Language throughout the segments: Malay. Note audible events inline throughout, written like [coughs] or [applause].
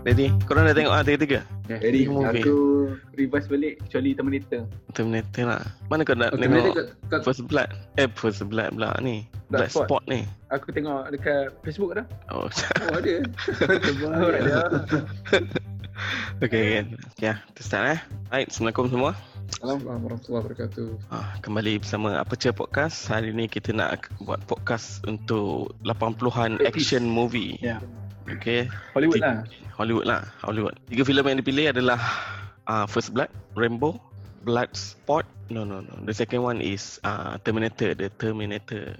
Ready? Korang dah tengok ah tiga-tiga? Tiga movie. aku revise balik kecuali Terminator. Terminator lah. Mana kau nak Oh, tengok Terminator kat, kat, First Blood? Eh, First Blood pula ni. Blood Blood Spot ni. Aku tengok dekat Facebook dah. Oh, oh ada. [laughs] Oh, ada. [laughs] okay, kan. Ya, kita start eh. Baik, Assalamualaikum semua. Assalamualaikum warahmatullahi wabarakatuh. Ah, kembali bersama Aperture Podcast. Hari ni kita nak buat podcast untuk 80-an action movie. Ya. Okay, Hollywood Tiga- lah. Hollywood lah, Hollywood. Tiga filem yang dipilih adalah uh, First Blood, Rambo, Blood Sport. No, no, no. The second one is uh, Terminator, The Terminator.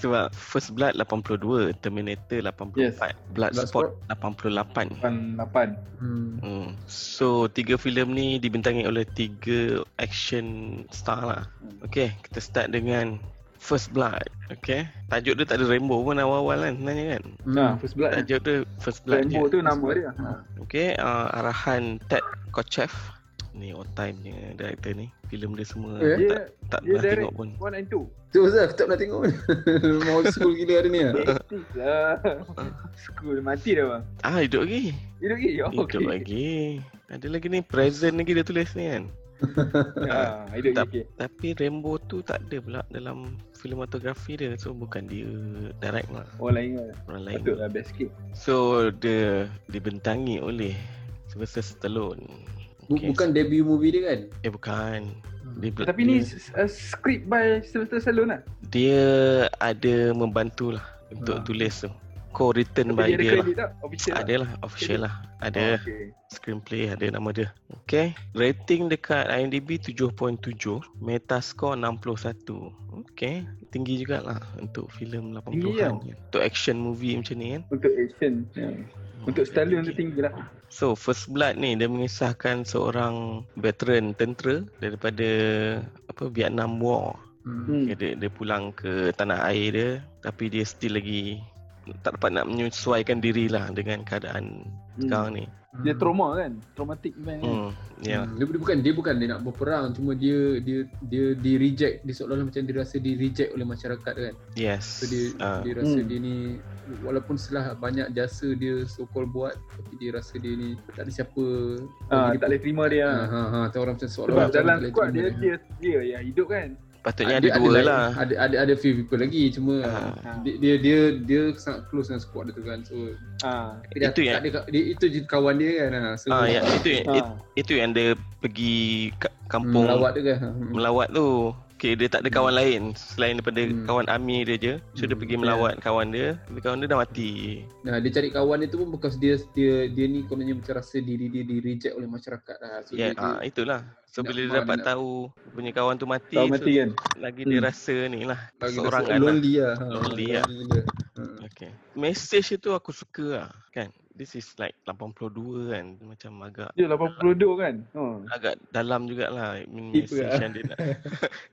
Sebab First Blood 82, Terminator 84, Yes. Blood, Blood Sport 88. 8. Hmm. Hmm. So tiga filem ni dibintangi oleh tiga action star lah. Okay, kita start dengan First Blood. Okay, tajuk dia tak ada Rambo pun awal-awal kan sebenarnya kan. Nah, First Blood. Tajuk dia First Blood Rambo je. tu nama dia. Ha. Okay, uh, arahan Ted Kotcheff. Ni all time punya director ni. Filem dia semua Dia tak, tak dia pernah tengok pun. 1 and 2. Tu aku tak pernah tengok [laughs] pun. Mau school gila hari ni lah. Aktif lah. School mati dah bang. Ah, hidup lagi. Hidup lagi? Oh, Hidup okey. lagi. Ada lagi ni present lagi dia tulis ni kan. Ha, [laughs] hidup lagi. Tapi Rambo tu tak ada pula dalam filmografi dia. So bukan dia direct lah. Orang lain lah. Orang lain. Patutlah best sikit. So dia dibentangi oleh Sylvester Stallone. Bu- Bukan debut movie dia kan? Eh bukan. Dia, Tapi ni uh, script by Sylvester Stallone lah. dia ada membantu lah untuk Ah. tulis tu. Co-written by dia ada dia lah. tak? Official Ada lah, official lah. Ada Oh, okay. screenplay, ada nama dia. Okay. Rating dekat IMDb 7.7. Metascore 61. Okay. Tinggi jugalah untuk filem 80-an. Tinggi tau. ni. Untuk action movie macam ni kan. Untuk action. Ya. Untuk Stallone tu tinggi lah. So First Blood ni dia mengisahkan seorang veteran tentera daripada apa Vietnam War. Hmm. Dia, dia pulang ke tanah air dia tapi dia still lagi tak dapat nak menyesuaikan diri lah dengan keadaan Hmm. sekarang ni. Dia trauma kan? Traumatic man kan? Hmm. Ya. Hmm. Dia, dia bukan dia bukan dia nak berperang cuma dia dia dia di reject dia seolah-olah macam dia rasa di reject oleh masyarakat kan. Yes. So dia Ah. dia rasa Hmm. dia ni walaupun setelah banyak jasa dia so called buat tapi dia rasa dia ni tak ada siapa bagi tak boleh terima dia. Ha ha ha orang macam seolah-olah dalam squad terima dia, dia, dia yang hidup kan? Patutnya ada, Dia dua lain- lah. Ada ada ada few people lagi cuma Ah. dia, dia dia dia sangat close dengan squad dia tu kan. So Ha. dia Itu tak yang- ada dia, itu je kawan dia kan. Ha. So Ah ya itu Ha. it, itu yang dia pergi ka- kampung melawat dia kan. Hmm. melawat tu. Okay, dia tak ada kawan lain selain daripada Hmm. kawan army dia je. So dia Hmm, pergi yeah. melawat kawan dia. Tapi kawan dia dah mati. Nah, dia cari kawan dia tu pun because dia dia dia ni kononnya macam rasa diri dia di reject oleh masyarakat lah. So Ya, dia, dia, itulah. So dia bila dia dapat dia nak- tahu punya kawan tu mati, Tahu so mati kan? lagi dia Hmm. rasa ni lah lagi seorang kan. lah. lonely lah. Ha, Lonely lah. gila. Ha. Okay. Message itu aku suka lah. Kan? This is like 82 kan. Macam agak Dia 82 kan? Oh. agak dalam jugalah I mean, message lah. yang dia [laughs] nak,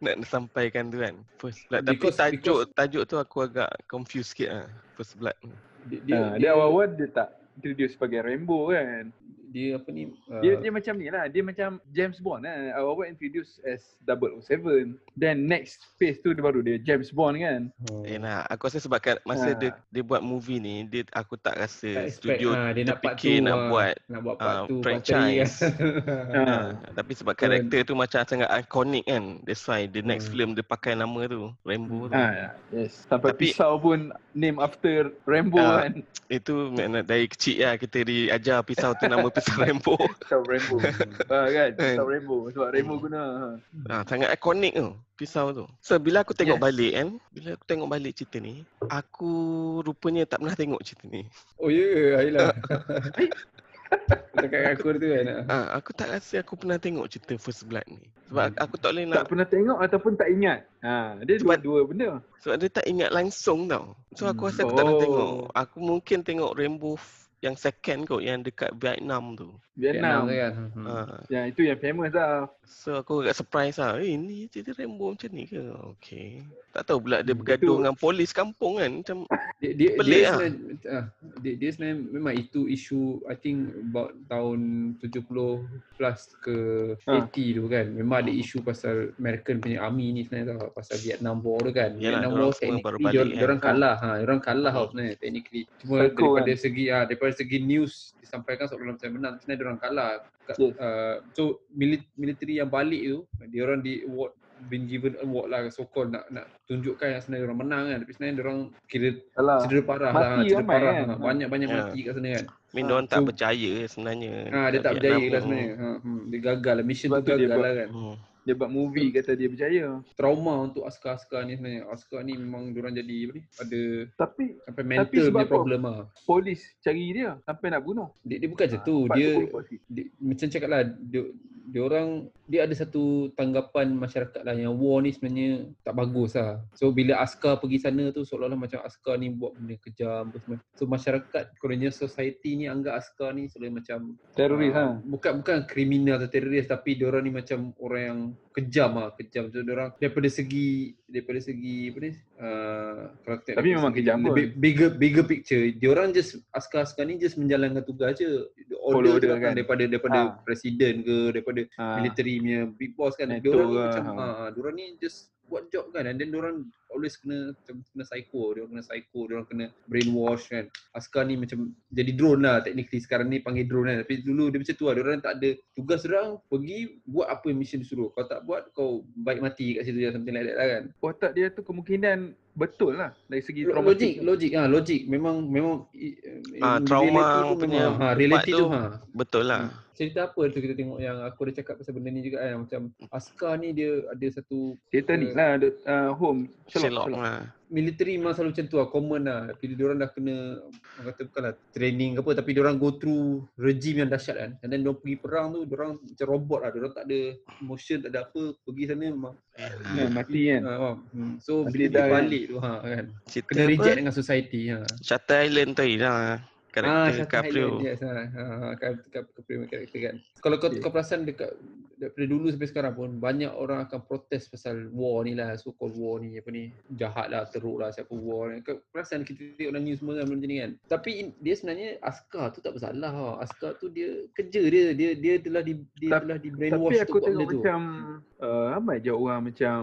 nak sampaikan tu kan. First Blood. Tapi Because- tajuk tajuk tu aku agak confused sikit lah. First Blood. Dia, Dia, ha, dia awal-awal dia tak introduce sebagai Rambo kan? Dia apa ni? Uh, Dia dia macam ni lah. Dia macam James Bond lah. Awal-awal introduce as 007. Then next phase tu dia baru dia James Bond kan? oh. Eh nah, aku rasa sebab kat masa Ha. dia dia buat movie ni, dia aku tak tak rasa expect, studio ha, dia nak terfikir tu nak ah, buat nak buat ah, part tu franchise. Ha. [laughs] Ha, tapi sebab karakter tu macam sangat iconic kan. That's why the next Hmm. film dia pakai nama tu, Rambo tu. Ha, yes. Sampai Tapi- pisau pun name after Rambo Ah. kan? Itu makna dari kecil lah kita diajar pisau tu nama pisau [laughs] Rambo. Pisau Rambo. ha, kan? Pisau Rambo. Sebab Rambo Hmm. guna. Ha. Ha, sangat ikonik tu pisau tu. So bila aku tengok Yes. balik kan, bila aku tengok balik cerita ni, aku rupanya tak pernah tengok cerita ni. Oh ya, yeah, Ayolah. [laughs] Cakap aku tu kan. Ha, aku tak rasa aku pernah tengok cerita First Blood ni. Sebab Hmm. aku tak boleh Tak nak pernah tengok ataupun tak ingat. Ha, dia Sebab- dua-dua benda. sebab dia tak ingat langsung tau. So aku rasa aku tak pernah Oh. tengok. Aku mungkin tengok Rainbow yang second kot yang dekat Vietnam tu. Vietnam. tu kan. Hmm. Ah, Yang itu yang famous lah. so aku agak surprise lah. Eh ni cerita Rambo macam ni ke? Okay. Tak tahu pula dia Hmm, bergaduh itu- dengan polis kampung kan. Macam Dia dia Pelik dia, lah. sebenarnya, ah, dia, dia sebenarnya memang itu isu I think about tahun 70 plus ke Ah. 80 tu kan. Memang ada Hmm. isu pasal American punya army ni sebenarnya tau pasal Vietnam War tu kan. Yalah, Vietnam War technically balik dia kan. orang kalah ha, orang kalah tau Hmm. sebenarnya technically. Cuma Psycho daripada kan. segi ah daripada segi news disampaikan seolah-olah macam menang sebenarnya orang kalah. Kat- Yes. Uh, so mili- military yang balik tu dia orang di award been given award lah so called nak nak tunjukkan yang sebenarnya orang menang kan tapi sebenarnya orang kira Salah. cedera parah Mati lah, cedera parah. kan? Ha, banyak-banyak Ya. mati kat sana kan. I mean Ah, tak so- percaya sebenarnya. Ha, dia tak berjaya Vietnam lah sebenarnya. Ha, hmm, dia gagal lah. Mission Sebab tu dia gagal buat- lah kan. Hmm. Dia buat movie kata dia berjaya. Trauma untuk askar-askar ni sebenarnya. Askar ni memang diorang jadi apa ni? Ada Tapi sampai mental punya apa? problem lah. polis cari dia sampai nak bunuh. Dia, dia bukan je tu. Sebab Dia, polisi. dia macam cakap lah. Dia, dia orang dia ada satu tanggapan masyarakat lah yang war ni sebenarnya tak bagus lah. So bila askar pergi sana tu seolah-olah macam askar ni buat benda kejam apa semua. So masyarakat Korean society ni anggap askar ni seolah macam Teroris Ah, ha. Bukan bukan kriminal atau teroris tapi diorang ni macam orang yang kejam ah, kejam. So diorang daripada segi daripada segi apa ni? Uh, kalau kita Tapi memang kejam pun. bigger bigger picture. Diorang just askar-askar ni just menjalankan tugas je. Order, order kan. kan daripada daripada Ah. presiden ke daripada ha. military punya big boss kan. Diorang ke, macam ha. ah, diorang ni just buat job kan and then diorang always kena macam kena psycho, diorang kena psycho, diorang kena brainwash kan. Askar ni macam jadi drone lah technically sekarang ni panggil drone kan. Tapi dulu dia macam tu lah, diorang tak ada tugas diorang pergi buat apa yang mission disuruh. Kau tak buat kau baik mati kat situ je something like that lah kan. Otak dia tu kemungkinan betul lah dari segi traumatik. Logik, logik ah, logik. Memang memang Ah, in trauma reality tu punya ha, reality part tu tu ha. Betul lah. Hmm. Cerita apa tu kita tengok yang aku ada cakap pasal benda ni juga kan macam askar ni dia ada satu Cerita ni lah dok- uh, home Sherlock. lah. military memang selalu macam tu lah, common lah. Tapi dia orang dah kena, orang kata bukanlah training ke apa, tapi dia orang go through regime yang dahsyat kan. And then dia pergi perang tu, dia orang macam robot lah. Dia orang tak ada motion, tak ada apa. Pergi sana memang. Kan, mati kan. Ha, faham? Hmm. So Mati bila dia dah kan. balik tu ha, kan. Cerita Kena reject apa? dengan society. Ha. Shutter Island tu lah. Ah, Karakter Shutter Caprio. Island, yes. Ha, ha, ha, Caprio karakter kan. Kalau kau, Okay. kau perasan dekat daripada dulu sampai sekarang pun banyak orang akan protes pasal war ni lah so called war ni apa ni jahat lah teruk lah siapa war ni kau perasan kita tengok dalam news semua kan macam ni kan tapi in- dia sebenarnya askar tu tak bersalah tau. askar tu dia kerja dia dia dia telah di dia Tapi- telah di brainwash Tapi untuk aku tengok tu macam uh, ramai je orang macam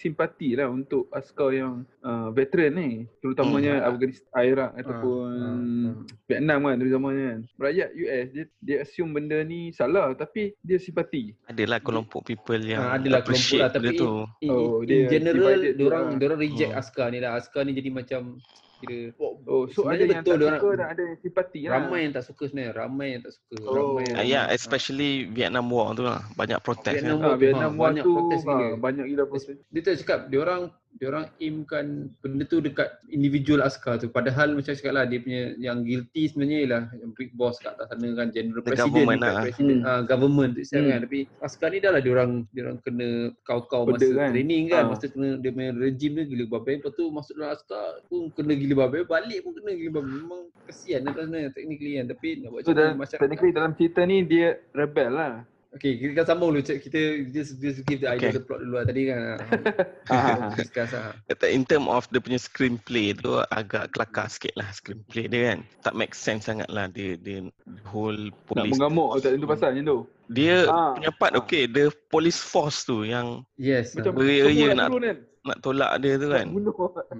simpati lah untuk askar yang uh, veteran ni terutamanya Hmm. Afghanistan, Iraq ataupun ah. Vietnam kan terutamanya kan rakyat US dia dia assume benda ni salah tapi dia simpati Adalah kelompok people yang Ah, adalah kelompok lah tapi tu. in, in, Oh, in dia general dia orang lah. dia orang reject Hmm. askar ni lah askar ni jadi macam kira oh so ada yang betul tak suka dan ada yang simpati lah ramai yang tak suka sebenarnya ramai yang tak suka Oh. ramai yang Ah, ya, especially Vietnam War tu lah. Banyak protes Vietnam kan. War Ah, Vietnam ha, War banyak tu protes gila. ha, banyak gila protes dia tu cakap dia orang orang aimkan benda tu dekat individual askar tu padahal macam cakap lah dia punya yang guilty sebenarnya ialah yang big boss kat atas sana kan general The president government lah. president Hmm. ah, government tu Hmm. kan tapi askar ni dah lah dia orang dia orang kena kau-kau Benda masa kan. training kan Ah. masa kena dia punya regime dia gila babai lepas tu masuk dalam askar pun kena gila babai balik pun kena gila babai memang kesian lah sebenarnya technically kan tapi nak buat so macam mana dalam, masyarakat technically dalam cerita ni dia rebel lah Okay, kita kan sambung dulu. Kita just, just give the idea Okay. the plot dulu lah tadi kan. [laughs] Ah. Discuss lah. Kata in term of the punya screenplay tu agak kelakar sikit lah screenplay dia kan. Tak make sense sangat lah dia, dia whole nak police. mengamuk tak tentu pasal macam tu Dia Ah, punya part ah. okay, the police force tu yang Yes. macam ah. beria-beria semua nak- kan nak tolak dia tu kan. nak bunuh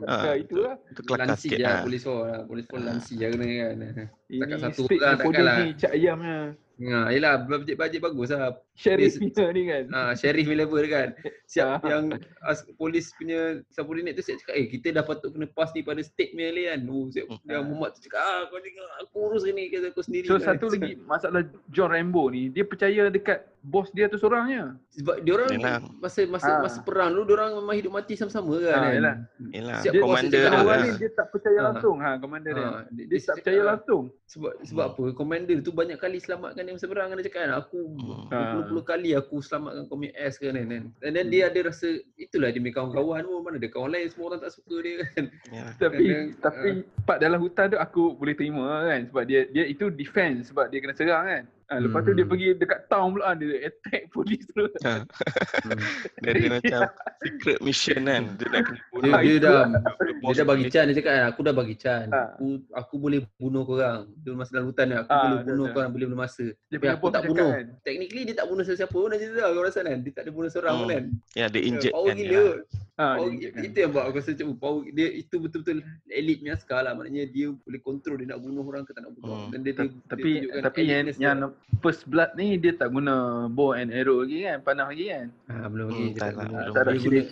Ah, ah, [laughs] itulah Tu kelakar lansi sikit lah. lah. Polis force lah. Polis force Ah. lansi je kena kan. Ini satu speed lah, takkan lah. ni cak ayamnya Ha, yelah, bajet-bajet bagus lah. sheriff Dia- punya ni kan Ha, sheriff punya level kan. Siap Ah. yang as, polis punya subordinate tu siap cakap, eh kita dah patut kena pass ni pada state punya ni kan. Oh, siap, Hmm. yang Muhammad tu cakap, ah kau ni aku urus ni kata aku sendiri. so kan. satu lagi [laughs] masalah John Rambo ni dia percaya dekat bos dia tu seorangnya Sebab dia orang masa masa Ah. masa perang dulu dia orang memang hidup mati sama-sama kan. Kan? yelah. Yelah, Siap dia bos commander dia dia lah. ni dia tak percaya Ah. langsung ha komander dia Ah, dia, dia tak percaya langsung Sebab sebab Hmm. apa? Komander tu banyak kali selamatkan dia masa perang kan dia cakap kan aku Hmm. berpuluh-puluh kali aku selamatkan kau punya S kan kan. And then dia ada rasa itulah dia punya kawan-kawan pun mana ada kawan lain semua orang tak suka dia [laughs] kan. Yelah. tapi Kadang- tapi part dalam hutan tu aku boleh terima kan sebab dia dia itu defense sebab dia kena serang kan Ah, lepas tu dia Hmm. pergi dekat town pula dia attack [laughs] polis tu. Ha. [laughs] Hmm. Dia ada macam secret mission kan. Dia nak kena Dia, bunuh. Dia itu dah dia dah bagi can dia cakap "Ah, aku dah bagi can. Ha. Aku aku boleh bunuh korang. Dia masa dalam hutan ni aku Ah, boleh dah, bunuh dah. korang boleh bunuh masa. Dia Tapi punya aku tak bunuh. kan. Technically dia tak bunuh siapa-siapa pun aja dah kau rasa kan. Dia tak ada bunuh seorang pun Hmm. kan. Ya, dia injured Power kan. gila. Ah, Power, dia itu yang buat aku rasa macam power dia itu betul-betul elit punya askar lah. Maknanya dia boleh kontrol dia nak bunuh orang ke tak nak bunuh. Hmm. Dan dia, dia, Ta- tapi dia tapi yang yang dia. First blood ni dia tak guna bow and arrow lagi kan, panah lagi kan. Ah, belum lagi. Hmm, dia tak tak lah, guna. Ah, belum. tak ada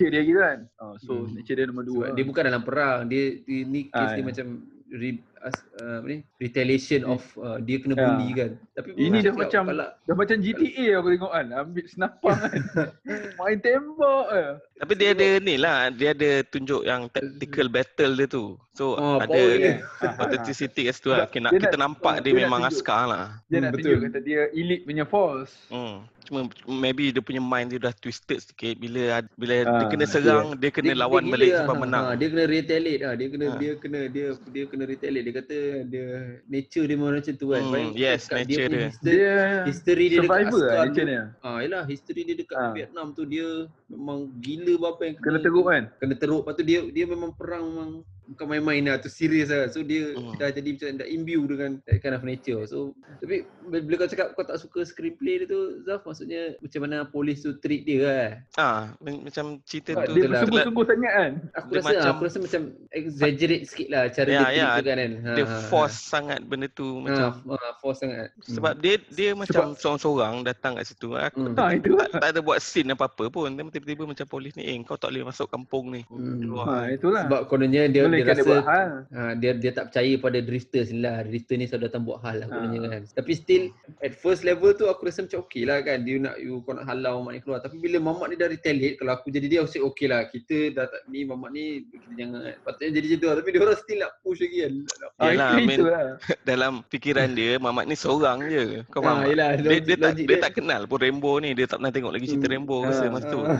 Dia gitu kan. Oh, so Hmm. nature dia nombor dua. Sebab dia bukan dalam perang. Dia, dia ni case Ah, dia ya. macam re, uh, apa ni? retaliation of uh, dia kena Ya. bully kan. Tapi Ini dah macam- kalau Dah macam GTA aku tengok kan. Ambil senapang kan. [laughs] Main tembak je. Tapi dia ada ni lah, dia ada tunjuk yang tactical battle dia tu. So Oh, ada dia. [laughs] authenticity kat situ lah. Okay, nak, Dia kita nak- nampak dia, dia memang tunjuk. askar lah. Dia Hmm, nak betul. tunjuk kata dia elite punya force. Hmm. Cuma maybe dia punya mind dia dah twisted sikit bila bila dia Ah, kena serang, dia kena Dia- lawan dia balik sebab lah. menang. Ha, dia kena retaliate lah. Dia kena Ha. dia kena dia dia kena retaliate. Dia kata dia nature dia memang macam tu kan. Hmm, yes, kat nature punya dia. History, Dia history dia dekat survivor lah askar nature tu. dia. Ah, yalah history dia dekat Ah. Vietnam tu dia memang gila berapa yang Kena teruk kan. kena teruk lepas tu dia dia memang perang memang bukan main-main lah tu serius lah so dia Hmm. dah jadi macam dah imbue dengan that kind of nature so tapi bila kau cakap kau tak suka screenplay dia tu Zaf maksudnya macam mana polis tu treat dia kan Ah, macam cerita Sebab tu Dia lah. bersungguh-sungguh sangat kan. aku Dia rasa macam- aku rasa macam exaggerate sikit lah cara Ya, dia treat ya. tu kan kan Ha, dia ha, ha. force sangat benda tu macam ha, ha, force sangat sebab dia dia macam seorang-seorang datang kat situ. Aku Hmm. Ha itu tak, tak ada buat scene apa-apa pun. Dia tiba-tiba macam polis ni, eh kau tak boleh masuk kampung ni. Hmm. Keluar. Ha itulah. sebab kononnya dia Boleh dia kan dia rasa buat hal. Ha, dia dia tak percaya pada drifters ni lah. Drifter ni selalu datang buat hal lah kononnya Ha. kan. Tapi still at first level tu aku rasa macam okey lah kan. Dia nak you kau nak halau mak ni keluar. Tapi bila mamak ni dah retaliate kalau aku jadi dia aku cakap okey lah. Kita dah tak ni mamak ni kita jangan patutnya jadi macam tu lah. Tapi dia orang still nak push lagi kan. Ha, Yalah, itu, I mean, itulah. [laughs] Dalam fikiran dia, Mamat ni seorang je. Kau faham ha, yelah, Dia, logik, dia, tak, logik dia tak kenal pun Rainbow ni. Dia tak pernah tengok lagi cerita Hmm. Rainbow Ha, rasa masa tu. ha.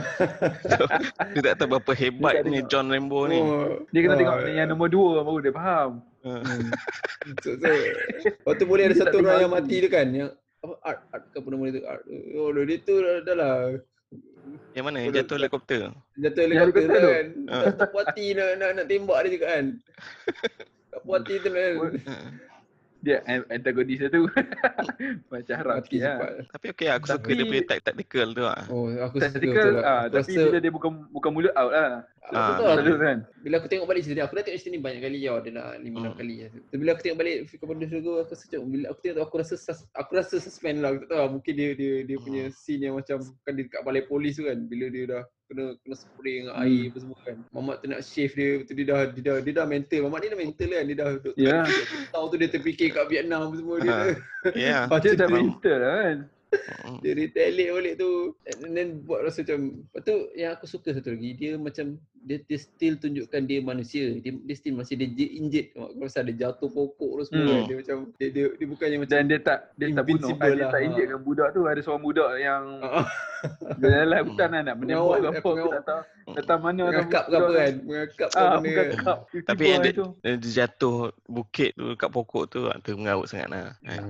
[laughs] Dia tak tahu berapa hebat Dia ni. John Rainbow ni. Oh, Dia kena ah, tengok yang nombor dua baru dia faham. Ha. so, so, Lepas tu boleh ada Dia satu orang yang mati tu kan yang apa art art ke apa nama dia tu art oh dia tu dah, dah lah Yang mana? Yang jatuh helikopter? jatuh Yang helikopter tu kan Ah. tak, puas hati nak, nak, nak tembak dia juga kan [laughs] tak puas hati tu kan. Dia an- antagonis dia tu. [laughs] Macam harap mati sikit lah. Tapi okey aku suka Tapi- dia punya tak- tactical tu lah. oh aku suka Tactical betul lah. ah aku tapi rasa bila dia bukan bukan mulut out lah. Ah, betul Selalu kan. bila aku tengok balik cerita ni, aku dah tengok cerita ni banyak kali ya dia dah 5 6 Hmm. kali ya. Tapi bila aku tengok balik Fika Pada Syurga aku rasa macam bila aku tengok tu aku rasa sus, aku rasa suspend lah aku tak tahu lah, mungkin dia dia dia punya Hmm. scene yang macam kan dia dekat balai polis tu kan bila dia dah kena kena spray dengan Hmm. air apa semua kan. Mamat tu nak shave dia betul dia dah dia dah dia dah mental. Mamat ni dah mental kan dia dah duk Ya. tahu tu dia terfikir kat Vietnam apa semua dia Ha. Ya. [laughs] Dia dah mental lah kan. Hmm. dia retaliate balik tu and then buat rasa macam lepas tu yang aku suka satu lagi dia macam dia, dia still tunjukkan dia manusia dia, dia still masih dia j- injet aku rasa dia jatuh pokok tu semua Hmm. kan dia macam dia, dia, dia bukannya macam Dan dia tak dia tak bunuh. Invincible Ah, dia lah. tak injekkan budak tu. Ada seorang budak yang Ah, [laughs] dalam hutan lah nak menembak ke apa. Aku tak tahu. Datang mana. mengakap ke apa budak kan tu. mengakap ke Ah, mana. Tapi yang dia, dia jatuh bukit tu kat pokok tu ah, tu mengarut sangat lah. Kan?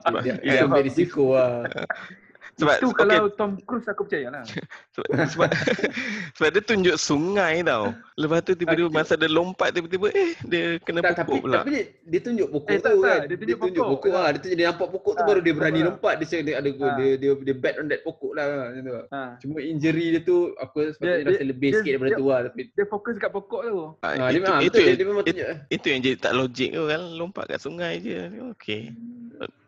Sebab, kan? dia ambil risiko lah [laughs] sebab, Itu kalau Tom Cruise aku percaya lah. [laughs] sebab, sebab, [laughs] sebab dia tunjuk sungai tau. Lepas tu tiba-tiba Okey. masa dia lompat tiba-tiba eh dia kena tak, tapi, pokok pula. tapi dia, dia tunjuk pokok Eh, tak, tu tak. kan Dia tunjuk pokok. pokok lah dia tunjuk dia nampak pokok tu Ah, baru dia berani lah. lompat dia cakap dia ada Ah. dia, dia dia bet on that pokok lah macam tu Ha. Cuma injury dia tu aku sepatutnya Dia- rasa lebih dia- sikit daripada dia- tu lah tapi Dia fokus kat pokok tu. Ah, ah, dia itu, memang itu, dia, yang, dia memang itu, tunjuk itu yang jadi tak logik tu kan lompat kat sungai je. Okey.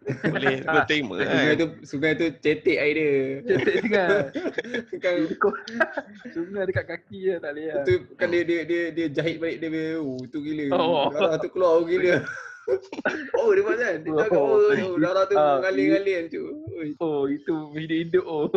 Boleh boleh terima sungai kan. tu sungai tu cetek air dia Cetek sangat. [laughs] kan. Sungai dekat kaki je tak boleh lah. tu kan dia dia dia, dia jahit balik dia punya oh tu gila Oh. darah tu keluar gila [laughs] oh dia buat kan dia Oh. oh, oh darah tu Ah, mengalir-ngalir tu Oi. Oh itu video induk oh.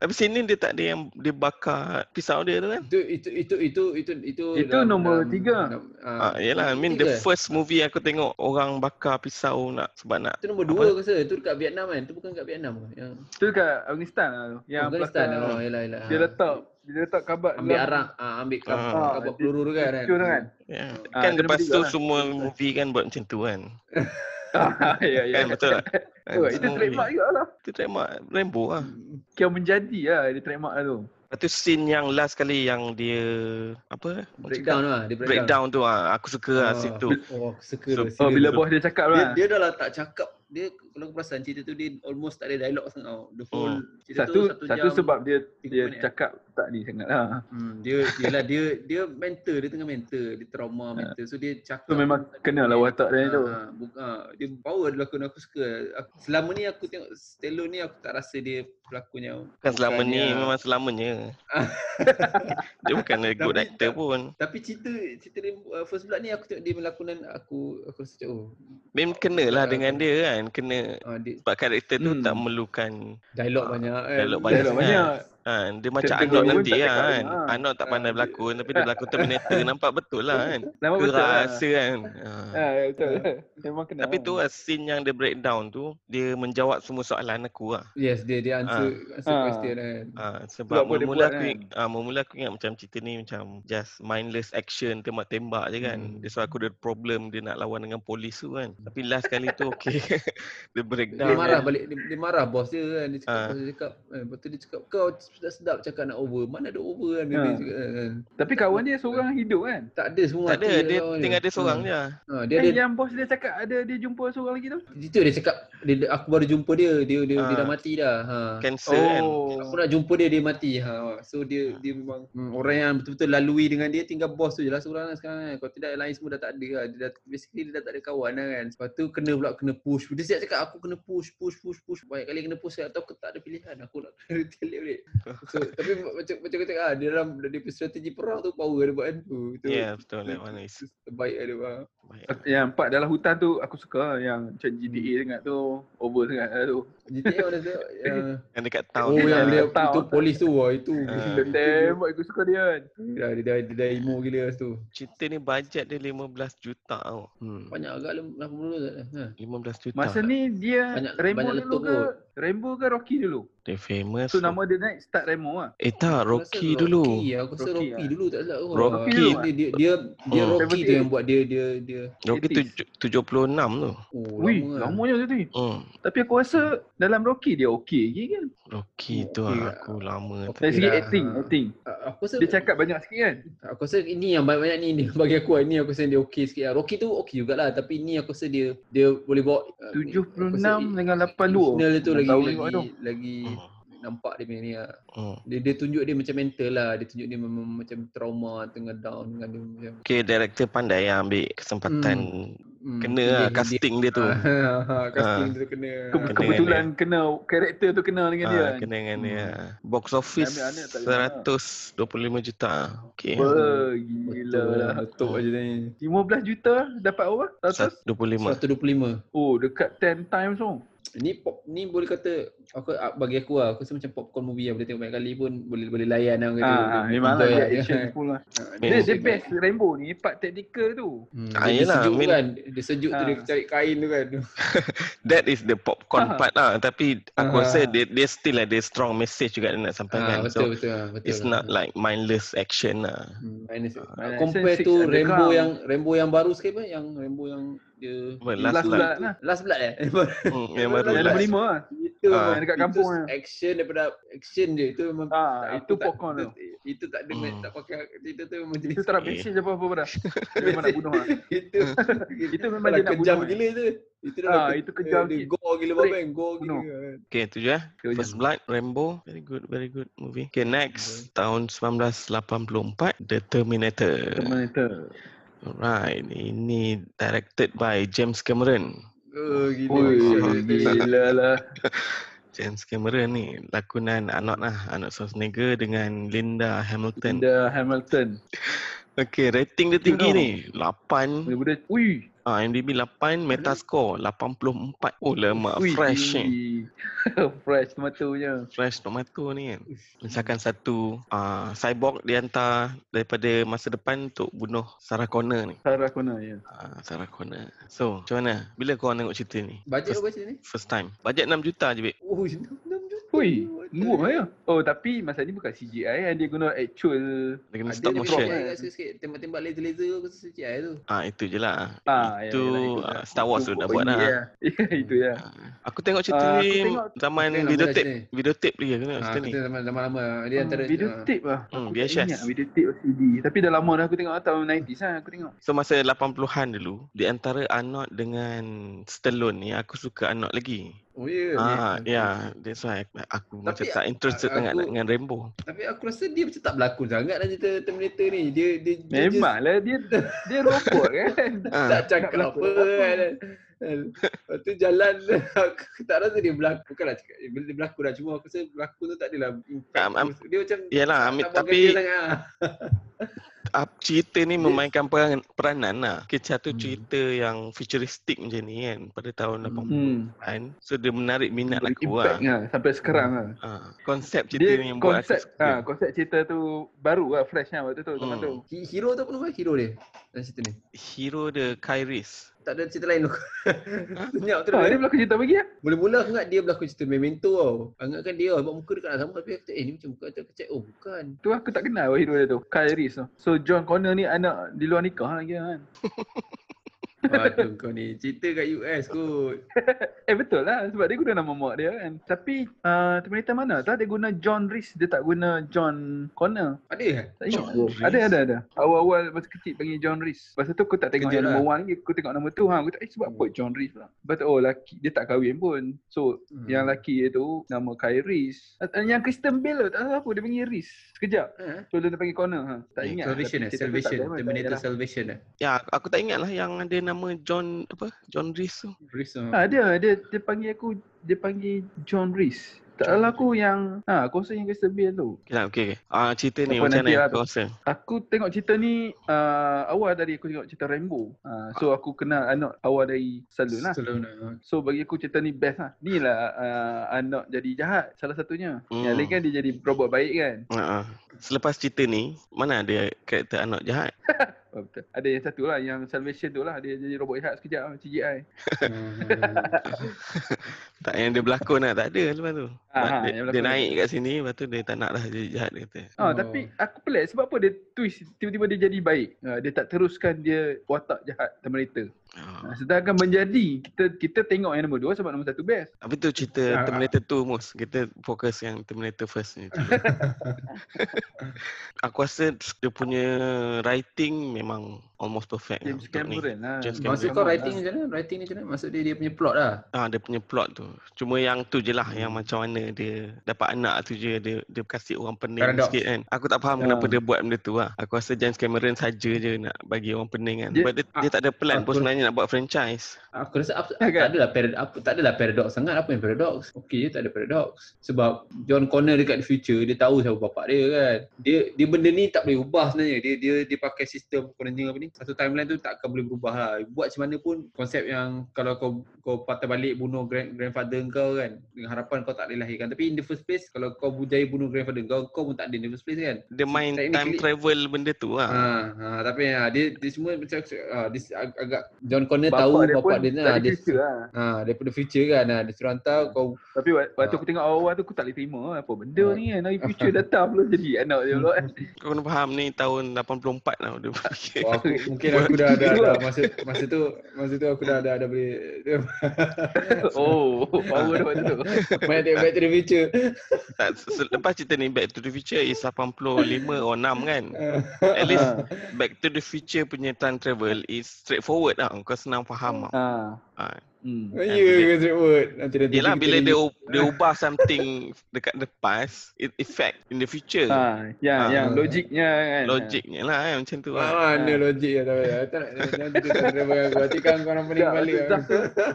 Tapi sini dia tak ada yang dia bakar pisau dia tu kan. itu itu itu itu itu itu Itu nombor tiga. dalam, Ah, yelah, I mean the tiga. first movie aku tengok orang bakar pisau nak sebab nak Itu nombor dua aku rasa. Itu dekat Vietnam kan. Itu bukan kat Vietnam ke? Yang Tu dekat Afghanistan lah tu. Yang Afghanistan. belakang Oh, yelah, yelah. Dia letak dia letak kabat Ambil dalam- arak, ah, ambil kab, Ah. kabut peluru tu kan. Tu tu kan. Ya. Ah, kan itu lepas nombor tu tiga lah. semua movie kan buat macam tu kan. [laughs] Ah, ya ya. Kan betul tak? Oh, itu trademark juga lah. Itu trademark Rambo lah. Kau menjadi lah dia trademark lah tu. Lepas tu scene yang last kali yang dia apa? Breakdown lah, dia Breakdown tu ah. Aku suka lah scene tu. Oh, aku suka So- tu. Oh, bila bos dia cakap dia, lah. dia dah lah tak cakap dia kalau kau perasan cerita tu dia almost tak ada dialog sangat tau. The whole Hmm. cerita Satu, tu satu, satu, jam. sebab dia dia minit. cakap tak ni sangat lah. Hmm, dia dia lah dia dia mental dia tengah mental dia trauma mental so dia cakap Tu memang kena lah watak dia tu. Ha, buka, dia power dia lakon aku suka. Aku, selama ni aku tengok Stallone ni aku tak rasa dia pelakon yang Kan selama ni bukannya- memang selamanya. [laughs] dia bukan a good Tapi actor tak- pun. Tapi cerita cerita dia, uh, First Blood ni aku tengok dia melakonan aku aku rasa macam, oh Mem kena lah Ah, dengan dia kan. Kena uh, sebab karakter tu Hmm. tak memerlukan dialog banyak kan. dialog banyak Dialog banyak. Ha, dia macam pun nanti tak lah kan. banyak. Arnold tak pandai Ah, berlakon tapi dia berlakon Terminator nampak betul lah kan. [laughs] Nama betul lah. Kerasa kan. Ha. Ha, betul. [laughs] Memang kena. Tapi tu lah scene yang dia breakdown tu dia menjawab semua soalan aku lah. Yes, dia dia answer answer Ah. question kan. Ha, sebab mula-mula buat aku kan? ah mula aku ingat macam cerita ni macam just mindless action tembak-tembak je kan. Hmm. Dia so aku ada problem dia nak lawan dengan polis tu kan. Tapi last kali tu okey. [laughs] dia breakdown. Dia marah kan. balik dia, dia marah bos dia kan dia cakap Ah. bos dia cakap eh, lepas tu dia cakap kau sedap-sedap cakap nak over mana ada over kan dia, Ah. dia cakap kan. Tapi kawan dia seorang hidup kan? tak ada semua Tak ada, dia kawan tinggal dia seorang Hmm. je. ha, dia Kan ada yang bos dia cakap ada dia jumpa seorang lagi tu? itu dia cakap dia, dia- aku baru jumpa dia dia dia, dia Ah. dah mati dah ha Cancer kan. Aku nak jumpa dia dia mati. Ha. So dia dia memang hmm, orang yang betul-betul lalui dengan dia tinggal bos tu je lah seorang lah sekarang kan. Kalau tidak yang lain semua dah tak ada lah. Dia dah, basically dia dah tak ada kawan lah kan. Lepas tu kena pula kena push. Dia siap cakap aku kena push, push, push, push. Banyak kali kena push atau aku tak ada pilihan. Aku nak kena retaliate balik. So, tapi macam macam kata ah dia dalam dia punya strategi perang tu power dia buat kan tu. Itu, Ya, yeah, betul. That one is terbaik lah dia baik. Yang empat dalam hutan tu aku suka yang macam GTA sangat tu. Over sangat lah tu. GTA mana tu? Yang, Yang dekat town. oh yang lah. dia Tahu. itu polis tu wah itu. Ah. Dia tembak aku suka dia kan. Dia, dia, dia, dia, dah emo gila lepas tu. Cerita ni bajet dia 15 juta tau. Hmm. Banyak agak 80 tak? Ha. 15 juta. Masa ni dia Banyak- Rambo banyak dulu ke? kot. Rambo ke Rocky dulu? Dia famous. So nama dia naik start Rambo lah. Eh tak, Rocky dulu. Rocky, aku rasa Rocky Rocky, lah. dulu tak salah. Oh, Rocky dia, dia, dia, dia, dia Hmm. Rocky tu yang buat dia dia dia. Rocky 80s. tuj- 76 tu. Oh, Wih, lama lah. lamanya tu ni. Hmm. Tapi aku rasa dalam Rocky dia okey lagi kan. Rocky Oh, tu lah lah. aku lama tu. Dari segi lah. acting, acting. Aku rasa Dia cakap banyak sikit kan. aku rasa ini yang banyak-banyak ni ni [laughs] bagi aku lah. Ini aku rasa dia okey sikit lah. Rocky tu okey jugalah tapi ni aku rasa dia dia boleh bawa uh, 76 aku rasa dengan 82. Original dia tu lagi lagi, lagi Hmm. Nampak dia punya ni lah. Hmm. Dia, dia tunjuk dia macam mental lah. Dia tunjuk dia memang macam trauma tengah down dengan dia macam Okay, director pandai lah ambil kesempatan. hmm, Kena dia- lah dia- casting dia tu. Ah, [laughs] casting Ah. dia tu kena. Ke- Kena kebetulan kena karakter tu kena dengan dia. Ah, kan. kena dengan dia. Hmm. Box office Ambil anak tak boleh 125 juta. Okay. Ber, gila lah. Betul aja ni. 15 juta dapat apa? 100? 125. 125. Oh, dekat 10 times tu. Ni pop ni boleh kata aku ah, bagi aku lah aku rasa macam popcorn movie lah boleh tengok banyak kali pun boleh boleh layan lah kata. Ah, ah, memang lah dia lah. action [laughs] full lah. Ah, Dia, dia dia- best Rainbow ni, part tactical tu. Hmm, Ah, dia, dia yelah, sejuk I mean- kan. Dia sejuk tu dia cari kain tu kan. [laughs] That is the popcorn Ah. part lah. Tapi aku Ah. rasa dia, dia still ada strong message juga dia nak Ah, sampaikan. betul so betul betul. it's lah. not like mindless action lah. Hmm. Ah, Ah, compare six Rainbow yang Rainbow yang baru sekali apa yang Rainbow yang dia Last last, last, Blood lah. Last Blood eh? [laughs] Hmm, yang baru Yang lima lah. Itu Ah. memang Yang dekat itu kampung lah. action daripada action je itu memang Ah, itu popcorn tu. Itu tak ada Hmm. tak pakai itu tu memang jenis Itu tak Okay. [laughs] message apa-apa dah. [laughs] Dia memang nak bunuh lah. itu [laughs] Itu memang dia nak kejam bunuh. gila tu. Itu dah Ah, itu kejam dia sikit. Gore gila babang, gore gila. bunuh. kan. Okay, tu je. eh. Itu je. First Blood, Rambo. Very good, very good movie. Okay, next. Tahun 1984, The Terminator. Terminator. Alright, ini directed by James Cameron. Oh, gila. Gila lah. James Cameron ni lakonan Arnold lah, Arnold Schwarzenegger dengan Linda Hamilton. The Hamilton. Okay, rating dia tinggi tau. ni. 8. Budak-budak. Ui. Ah, MDB 8, Metascore 84. Oh, lemak ui, fresh ni. tinggi. [laughs] fresh tomatonya. Fresh tomato ni kan. Misalkan satu uh, cyborg dihantar daripada masa depan untuk bunuh Sarah Connor ni. Sarah Connor ya. Uh, Sarah Connor. So, macam mana? Bila kau tengok cerita ni? Bajet First, apa cerita ni? first time. Bajet 6 juta je, Bik. Oh, 6 juta. Ui, Murah ya. Oh, tapi masa ni bukan CGI kan. Dia guna actual. Dia kena Ada stop motion. sikit-sikit. Tembak-tembak laser-laser aku CGI tu. Ah, itu je lah. Ah, itu ya, ya, ah, Star Wars tu dah buat lah. dah. [laughs] Ya, itu ya. Aku tengok cerita Ah, ni zaman videotape. Videotape dia kan Ah, cerita ni. zaman zaman lama. Dia Ah, antara video ah. tape lah. Hmm, VHS. ingat video tape atau CD. Tapi dah lama dah aku tengok tahun 90s lah aku tengok. So masa 80-an dulu, di antara Arnold dengan Stallone ni, aku suka Arnold lagi. Oh ya. Ah, ya, yeah, that's why aku macam tak interested aku- sangat dengan Rambo. Tapi aku rasa dia macam tak berlakon sangat dalam cerita Terminator ni. Dia dia, dia Memang lah dia dia robot kan. [laughs] tak cakap apa berlakon kan. Lepas tu jalan [laughs] aku tak rasa dia berlakon. Bukanlah cakap dia berlakon dah. Cuma aku rasa berlakon tu tak adalah. Am- am- dia macam Yalah, Amit, buat tapi kerja sangat ah. uh, [laughs] cerita ni memainkan peran, peranan lah. Kita satu Hmm. cerita yang futuristik macam ni kan pada tahun 80 Hmm. kan. So dia menarik minat aku lah. lah sampai sekarang lah. Ah, konsep cerita Dia ni yang buat konsep aku suka. ah konsep cerita tu baru lah fresh lah waktu tu Hmm. tu. Hero tu apa nama hero dia? Dalam cerita ni. Hero the Kairis. Tak ada cerita lain tu. [laughs] Senyap tu Ah, dia. berlakon cerita bagi ah. Mula-mula aku ingat dia berlakon cerita Memento tau. Aku ingatkan dia sebab muka nak sama tapi aku cakap eh ni macam muka tu aku cakap oh bukan. Tu aku tak kenal hero dia tu. Kyle Reese tu. So John Connor ni anak di luar nikah lagi kan. [laughs] Waduh kau ni cerita kat US kot. [laughs] Eh betul lah sebab dia guna nama mak dia kan. Tapi uh, Terminator mana tak dia guna John Reese dia tak guna John Connor. Ada kan? Tak ingat John. Reese. Ada ada ada. Awal-awal masa kecil panggil John Reese. Masa tu aku tak tengok yang number lah. one lagi. Aku tengok nama tu ha. Aku tak eh sebab apa John Reese pula. But oh laki dia tak kahwin pun. So Hmm. yang laki dia tu nama Kyle Reese. Uh, Yang Kristen Bale tu tak tahu apa dia panggil Reese. Sekejap. Ha? So dia panggil Connor ha. Tak Hmm, ingat. Salvation eh, Salvation, ada Terminator payahlah. Salvation eh. Ya, aku tak ingat lah yang ada nama John apa? John Reese tu. Reese tu. Ha dia dia dia panggil aku dia panggil John Reese. Tak salah aku yang ha aku rasa yang Kristen Bale tu. Okay lah, okay, okay. Ah, cerita ni Apa macam nanti mana lah kau tu. rasa? Aku tengok cerita ni uh, awal dari aku tengok cerita Rainbow. Uh, so aku kenal anak awal dari Stallone lah. Lah. So bagi aku cerita ni best lah. Ni lah uh, anak jadi jahat salah satunya. Hmm. Yang lain kan dia jadi robot baik kan. Uh, Selepas cerita ni, mana ada karakter anak jahat? [laughs] Oh, betul. Ada yang satu lah yang Salvation tu lah dia jadi robot jahat sekejap lah, [laughs] CGI. Tak yang dia berlakon lah, tak ada lepas tu. Ah, Mak- ah, dia, dia naik kat sini, lepas tu dia tak nak dah jadi jahat dia kata. Ah, Oh. tapi aku pelik sebab apa dia twist tiba-tiba dia jadi baik. Uh, dia tak teruskan dia watak jahat Terminator. Ah. Uh, sedangkan menjadi kita kita tengok yang nombor dua sebab nombor satu best. Tapi tu cerita ah. Terminator 2 Mus. Kita fokus yang Terminator first ni. [laughs] Aku rasa dia punya writing memang almost perfect James lah. Cameron lah. James Maksud Cameron kau lah. writing macam mana? Writing ni macam mana? Maksud dia dia punya plot lah. Ah dia punya plot tu. Cuma yang tu je lah Hmm. yang macam mana dia dapat anak tu je dia dia kasih orang pening Paradox. sikit kan. Aku tak faham Ah. kenapa dia buat benda tu lah. Aku rasa James Cameron saja je nak bagi orang pening kan. Dia- Sebab dia, dia tak ada plan pun aku- sebenarnya nak buat franchise. Aku rasa apa, kan? tak adalah parad, apa, tak adalah paradox sangat. Apa yang paradox? Okey je tak ada paradox. Sebab John Connor dekat the future dia tahu siapa bapak dia kan. Dia dia benda ni tak boleh ubah sebenarnya. Dia dia dia pakai sistem kononnya apa ni? Satu timeline tu tak akan boleh berubah lah. Buat macam mana pun konsep yang kalau kau kau patah balik bunuh grand, grandfather kau kan dengan harapan kau tak boleh lahirkan. Tapi in the first place kalau kau berjaya bunuh grandfather kau kau pun tak ada in the first place kan. Dia main time travel benda tu lah. Ha, ha tapi ha, dia dia semua macam ha, dia ag- agak John Connor Bapak tahu dia bapak dia tak ha, ada dia future lah. ha daripada future kan ha, dia suruh hantar kau Tapi wa- waktu Ah. aku tengok awal-awal tu aku tak boleh terima lah. apa benda Ah. ni kan. Dari future datang belum jadi anak dia pula kan. [laughs] Kau kena faham ni tahun 84 lah dia oh, aku, mungkin aku dah dah, dah, masa masa tu masa tu aku dah dah, dah boleh [laughs] oh, power dia waktu tu. [laughs] main tengok back to the future. tak, lepas cerita ni Back to the Future is 85 or 6 kan. At least Ah. Back to the Future punya time travel is straightforward lah. Kau senang faham. Ha. Ha. Hmm. Ya ke straightforward. Nanti nanti Yelah kita bila dia, u- dia ubah something dekat the past, it effect in the future. Ha, yang Ah. yang logiknya kan. Logiknya lah kan macam tu lah. Ah, mana logik ya tak payah. Tak nak nanti dia tak ada bagi aku. Nanti kan kau orang pening Tak, balik. dah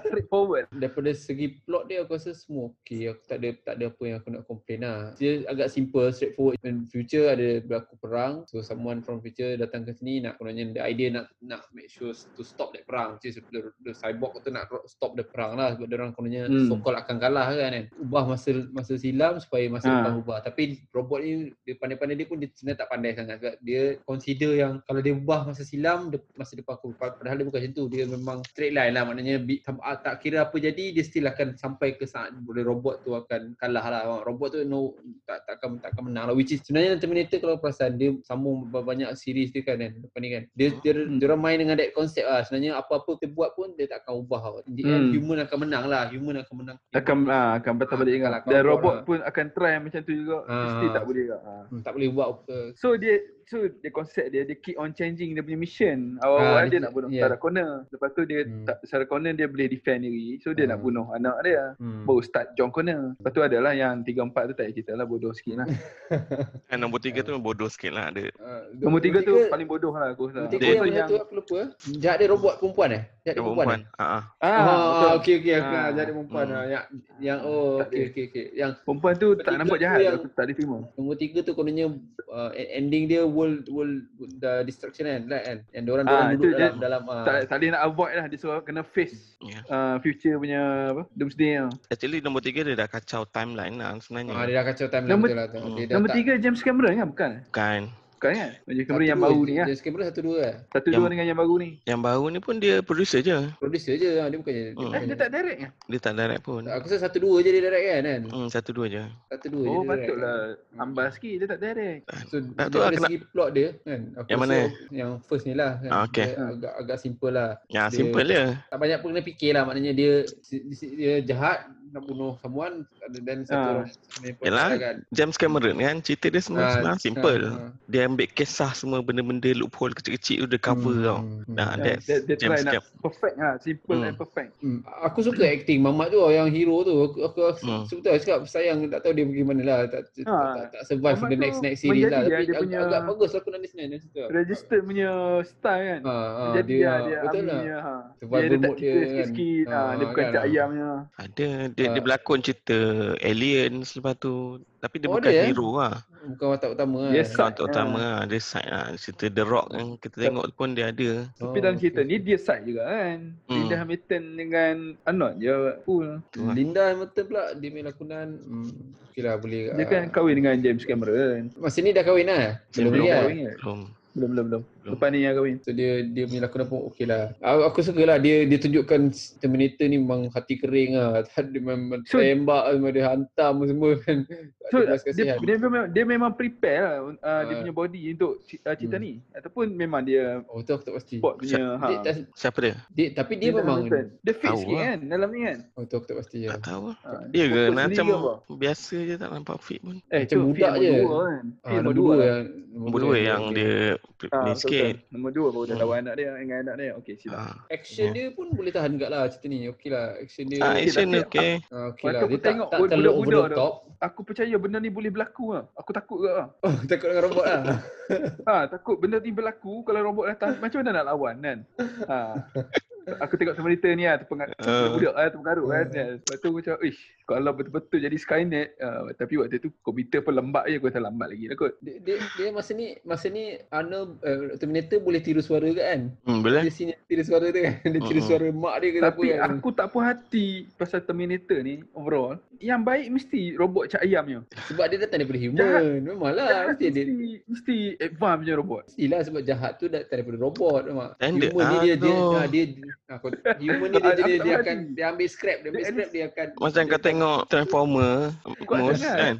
straightforward. daripada segi plot dia aku rasa semua okey aku tak ada tak ada apa yang aku nak complain lah dia agak simple straightforward in future ada berlaku perang so someone from future datang ke sini nak kononnya the idea nak nak make sure to stop that perang is the, the cyborg tu nak stop the perang lah sebab dia orang kononnya Hmm. so called akan kalah kan kan ubah masa masa silam supaya masa Ha. depan ubah tapi robot ni dia pandai-pandai dia pun dia sebenarnya tak pandai sangat sebab dia consider yang kalau dia ubah masa silam dia, masa depan aku padahal dia bukan macam tu dia memang straight line lah maknanya ah, tak kira apa jadi dia still akan sampai ke saat boleh robot tu akan kalah lah robot tu no tak tak akan tak akan menang lah which is sebenarnya Terminator kalau perasan dia sambung banyak series dia kan kan lepas ni kan dia dia, Hmm. dia orang main dengan that concept lah sebenarnya apa-apa dia buat pun dia tak akan ubah lah. Di- the end Hmm. human akan menang lah. Human akan menang. Akan ah, akan patah balik ingat. Dan robot lah. pun akan try macam tu juga. Mesti Ah. tak boleh juga. Hmm, tak boleh buat apa. So dia so dia konsep dia dia keep on changing dia punya mission. Awal-awal dia, dia- nak bunuh yeah. Sarah Connor. Lepas tu dia Hmm. tak Sarah Connor dia boleh defend diri. So dia Ah. nak bunuh anak dia. Hmm. Baru start John Connor. Lepas tu adalah yang 3 4 tu tak payah cerita lah bodoh sikit lah. [laughs] Kan nombor tiga tu bodoh sikit lah ada. Ah, Nombor 3 tu paling bodoh lah aku rasa. Nombor tiga Dia- yang mana tu aku lupa. Jahat dia robot perempuan eh? Jahat dia Yang perempuan, perempuan. eh? Ah, ah. Ah, Ah, betul. okey okey aku Ah. jahat dia perempuan Hmm. ah. Yang yang oh Tak okey okey okey. Yang Perempuan tu tak Tiga nampak tu jahat yang- aku tak boleh terima. Nombor tiga tu kononnya uh, ending dia world world the destruction kan, right kan? Yang orang Ah, orang itu duduk dia- dalam dalam uh, Tak, tak boleh nak avoid lah. Dia suruh kena face Yeah. uh, future punya apa, doomsday lah. Actually nombor tiga dia dah kacau timeline lah sebenarnya. ah, dia dah kacau timeline Nombor- betul lah tu. Hmm. Nombor tak- 3 James Cameron kan? Bukan? Bukan. Bukan kan? Cameron satu yang dua, baru ni lah. Satu dua lah. Satu Yang- dua dengan yang baru ni. Yang baru ni pun dia producer je. Producer je lah. Dia bukannya. Hmm. Dia dia tak direct kan? Dia tak direct pun. Aku rasa satu dua je dia direct kan kan? Hmm, satu dua je. Satu dua je Oh, dia direct. patutlah. Ambas sikit dia tak direct. So, Tak tak tahu lah dari segi plot dia kan. Aku Yang rasa mana? Yang first ni lah kan. Ah, okay. Dia agak agak simple lah. Ya, Dia- simple je. Tak banyak pun kena fikir lah maknanya dia dia, dia jahat nak bunuh someone dan satu Ah. orang plot Yalah, lah kan. James Cameron kan cerita dia semua Ah, sebenarnya simple. ah, ah. Dia ambil kisah semua benda-benda loophole kecil-kecil tu dia cover tau. Hmm, Nah, hmm. that's dia, dia try James nak Cam. perfect lah. Simple Hmm. and perfect. Hmm. Aku suka acting Mamat tu yang hero tu. Aku aku Hmm. sebetulnya aku cakap sayang tak tahu dia bagaimana lah tak, tak, Ah. tak, tak survive Mamat the next next series lah tapi dia agak, punya- agak bagus lah aku nak listen dia situ. Registered punya style kan. Ha, ha, Jadi dia, dia, dia betul lah. ha. Survival dia, dia tak mode dia cerita kan. sikit-sikit. Ha, Ah, dia bukan kan, cak ah. ayamnya. Ada dia, dia Ah. berlakon cerita aliens lepas tu tapi dia Oh, bukan ada, eh? hero lah. Bukan watak utama lah. Yes, Bukan Side, untuk utama lah. Dia side lah. Cerita The Rock kan kita tengok pun dia ada. Tapi Oh, dalam cerita okay. ni dia side juga kan. Hmm. Linda Hamilton dengan Arnold je full. Tu lah. Linda Hamilton pula dia main lakonan hmm, okey lah boleh Dia ah. kan kahwin dengan James Cameron. masa ni dah kahwin lah belum Belum lah kahwin? Belum. Belum, belum, belum. Belum. Lepas ni yang kahwin. So dia dia punya lakonan pun okey lah. Aku, aku suka lah dia dia tunjukkan Terminator ni memang hati kering lah. [laughs] Dia memang So- tembak memang dia hantam semua kan. Tak So dia, kasihan. dia, memang, dia memang prepare lah uh, dia Ah. punya body untuk uh, cerita Hmm. ni. Ataupun memang dia Oh tu aku tak pasti. spot punya ha. Dia, tak- Siapa dia? dia, tapi dia Linda memang. Dia fit sikit lah. kan dalam ni kan. Oh tu aku tak pasti ya. Tak tahu lah. Ha. Ya ke? Macam biasa je tak nampak fit pun. Eh, Macam budak je. Nombor dua kan. Ah, nombor dua dua lah. yang Nombor dua yang dia ni betul, sikit. betul. Nombor dua baru dah Hmm. lawan anak dia dengan anak dia. Okey, silap. Ah. Action dia pun boleh tahan juga lah cerita ni. Okey lah. Action dia. Ah, Okey, action okey. Ah, okey Waktu lah. aku Dia tak, tengok tak terlalu over the top. Aku percaya benda ni boleh berlaku lah. Aku takut ke lah. Oh, [laughs] takut dengan robot lah. [laughs] Ha, takut benda ni berlaku kalau robot datang [laughs] macam mana nak lawan kan. Ha. Aku tengok Terminator ni lah terpengar, Ah. budak lah terpengaruh kan. Lepas tu aku cakap, ish kalau betul-betul jadi Skynet. Uh, tapi waktu tu komputer pun lambat je. Aku kata lambat lagi lah kot. Dia, dia, dia masa ni masa ni Arnold uh, Terminator boleh tiru suara ke kan? Hmm, boleh. Dia sini tiru suara tu kan. Dia tiru suara mak dia ke apa Tapi kan. aku tak puas hati pasal Terminator ni overall. Yang baik mesti robot cak ayamnya. Sebab dia datang daripada human. Jahat. Memanglah Jahat mesti dia mesti, mesti advance punya robot. Mestilah sebab jahat tu datang daripada robot mak. Standard. Human ni dia dia Aduh. dia, dia, aku, human ni dia, dia, dia, tak dia hati. akan dia ambil scrap, dia ambil Dia scrap dia akan Macam kau tengok Transformer Most sangat. kan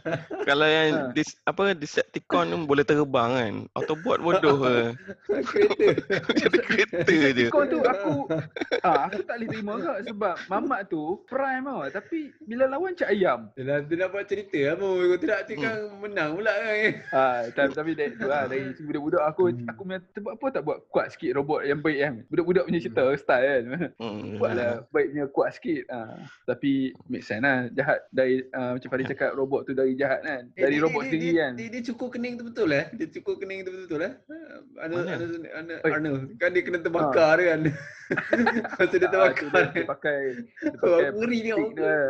Kalau yang Ha. dis, apa Decepticon tu boleh terbang kan Autobot bodoh ke [laughs] kereta. Jadi kereta je Kau tu aku ah, aku tak boleh terima kau sebab mamak tu prime tau tapi bila lawan cak ayam. Dia, dia nak buat cerita lah Mo. Kau tidak nanti kan menang pula kan. Ah, tapi, tapi dari tu lah dari budak-budak aku Hmm. aku punya sebab apa tak buat kuat sikit robot yang baik kan. Budak-budak punya cerita style kan. hmm. Buatlah baiknya kuat sikit. Ah, tapi make sense lah jahat dari ah, macam Farid cakap robot tu dari jahat kan. Eh, Dari dia- robot dia, sendiri dia, kan. Dia, dia cukur kening tu betul eh? Dia cukur kening tu betul eh? Arnold? Arnold, Arnold. Kan dia kena terbakar dia kan. [laughs] Masa dia Ah, terbakar. dia, dia pakai dia Oh, pakai aku ngeri tengok stick muka. dia.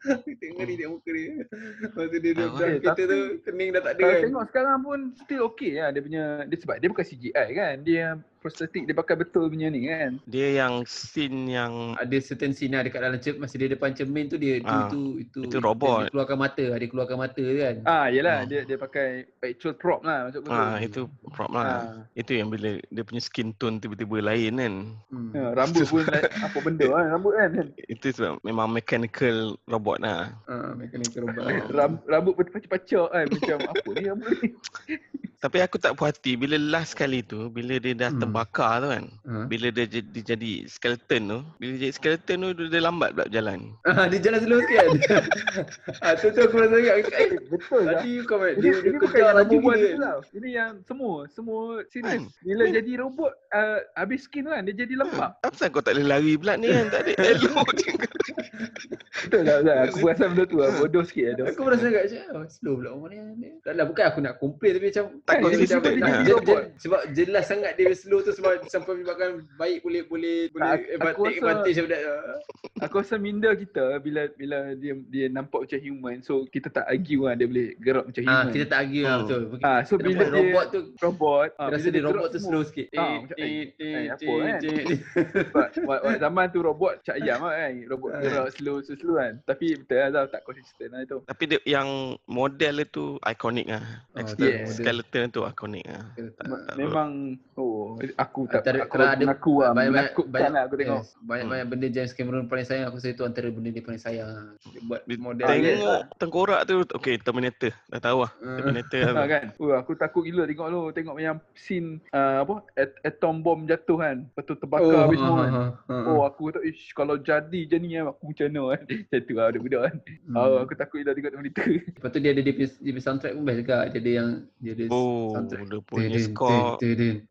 [laughs] Tengok ngeri tengok muka dia. Masa dia Ah, dalam eh, kereta tapi- tu kening dah tak ada Kalau kan. tengok sekarang pun still okay lah dia punya dia sebab dia bukan CGI kan. Dia prostetik dia pakai betul punya ni kan. Dia yang scene yang Ada certain scene lah dekat dalam cer- masa dia depan cermin tu dia itu Ah, itu itu, itu robot. Dia keluarkan mata, dia keluarkan mata tu kan. Ah yelah Ah. dia dia pakai actual prop lah maksud betul. ah itu prop lah. Ah. Itu yang bila dia punya skin tone tiba-tiba lain kan. Hmm. Ya, rambut pun like, [laughs] apa benda kan rambut kan. Itu sebab memang mechanical robot lah. Ah, mekanik robot. Ram, rambut pacak-pacak kan macam apa ni rambut ni. [laughs] Tapi aku tak puas hati bila last kali tu, bila dia dah Hmm. terbakar tu kan. Ha. Bila dia jadi, jadi skeleton tu, bila jadi skeleton tu dia, dia lambat pula berjalan. [laughs] Ah, dia jalan slow sikit kan. [laughs] ah, tu tu aku rasa agak eh, Betul lah. tadi kau dia, ini dia bukan kejar yang laju gila. tu tau. Ini yang semua, semua serius. Kan? Bila Kan? jadi robot, uh, habis skin tu kan, dia jadi lembab. Apa pasal kau tak boleh lari pula ni kan? Tak ada [laughs] elok je. Betul tak? Betul. Aku perasan benda tu lah. Bodoh sikit lah. Aku merasa agak macam oh, slow pula orang ni. Tak lah bukan aku nak complain tapi macam Tak dia konsisten lah. tak- Jadi je- robot. je- sebab jelas sangat dia slow tu sebab sampai menyebabkan baik boleh boleh boleh Tak, advantage aku rasa- advantage daripada Aku rasa minda kita bila bila dia dia nampak macam human so kita tak argue lah dia boleh gerak macam Ah, human. kita tak argue lah Hmm. betul. Ah, so Kita bila dia robot tu robot, ah, Aku rasa dia robot tu semua. slow sikit. Ah, Eh, eh, eh, eh, eh, apa eh, kan? eh, eh. [laughs] Zaman tu robot cak ayam lah kan. Robot Ah. gerak slow slow slow kan. Tapi betul lah tak konsisten lah itu. Tapi dia, yang model tu ikonik lah. Oh, Skeleton tu lah. Tak- Me- tak- Memang oh aku tak Antara- aku ada mengaku lah banyak-banyak- menakutkan banyak- lah aku tengok. Yes, banyak-banyak benda James Cameron paling sayang aku rasa itu antara benda dia paling sayang. Dia buat model Ah, dia. Tengok tengkorak tu, okay Terminator. Dah tahu lah. Ah. Terminator lah. kan? Oh, aku takut gila tengok lu tengok yang scene uh, apa at- atom bomb jatuh kan. Lepas tu terbakar habis semua kan. ha, ha, ha. Oh aku kata ish kalau jadi je ni aku macam mana kan. [laughs] Macam tu lah budak-budak kan. Hmm. Oh aku takut gila tengok monitor. Lepas tu dia ada dia punya, dia punya soundtrack pun best juga. Dia ada yang dia ada Oh, dia punya tudun,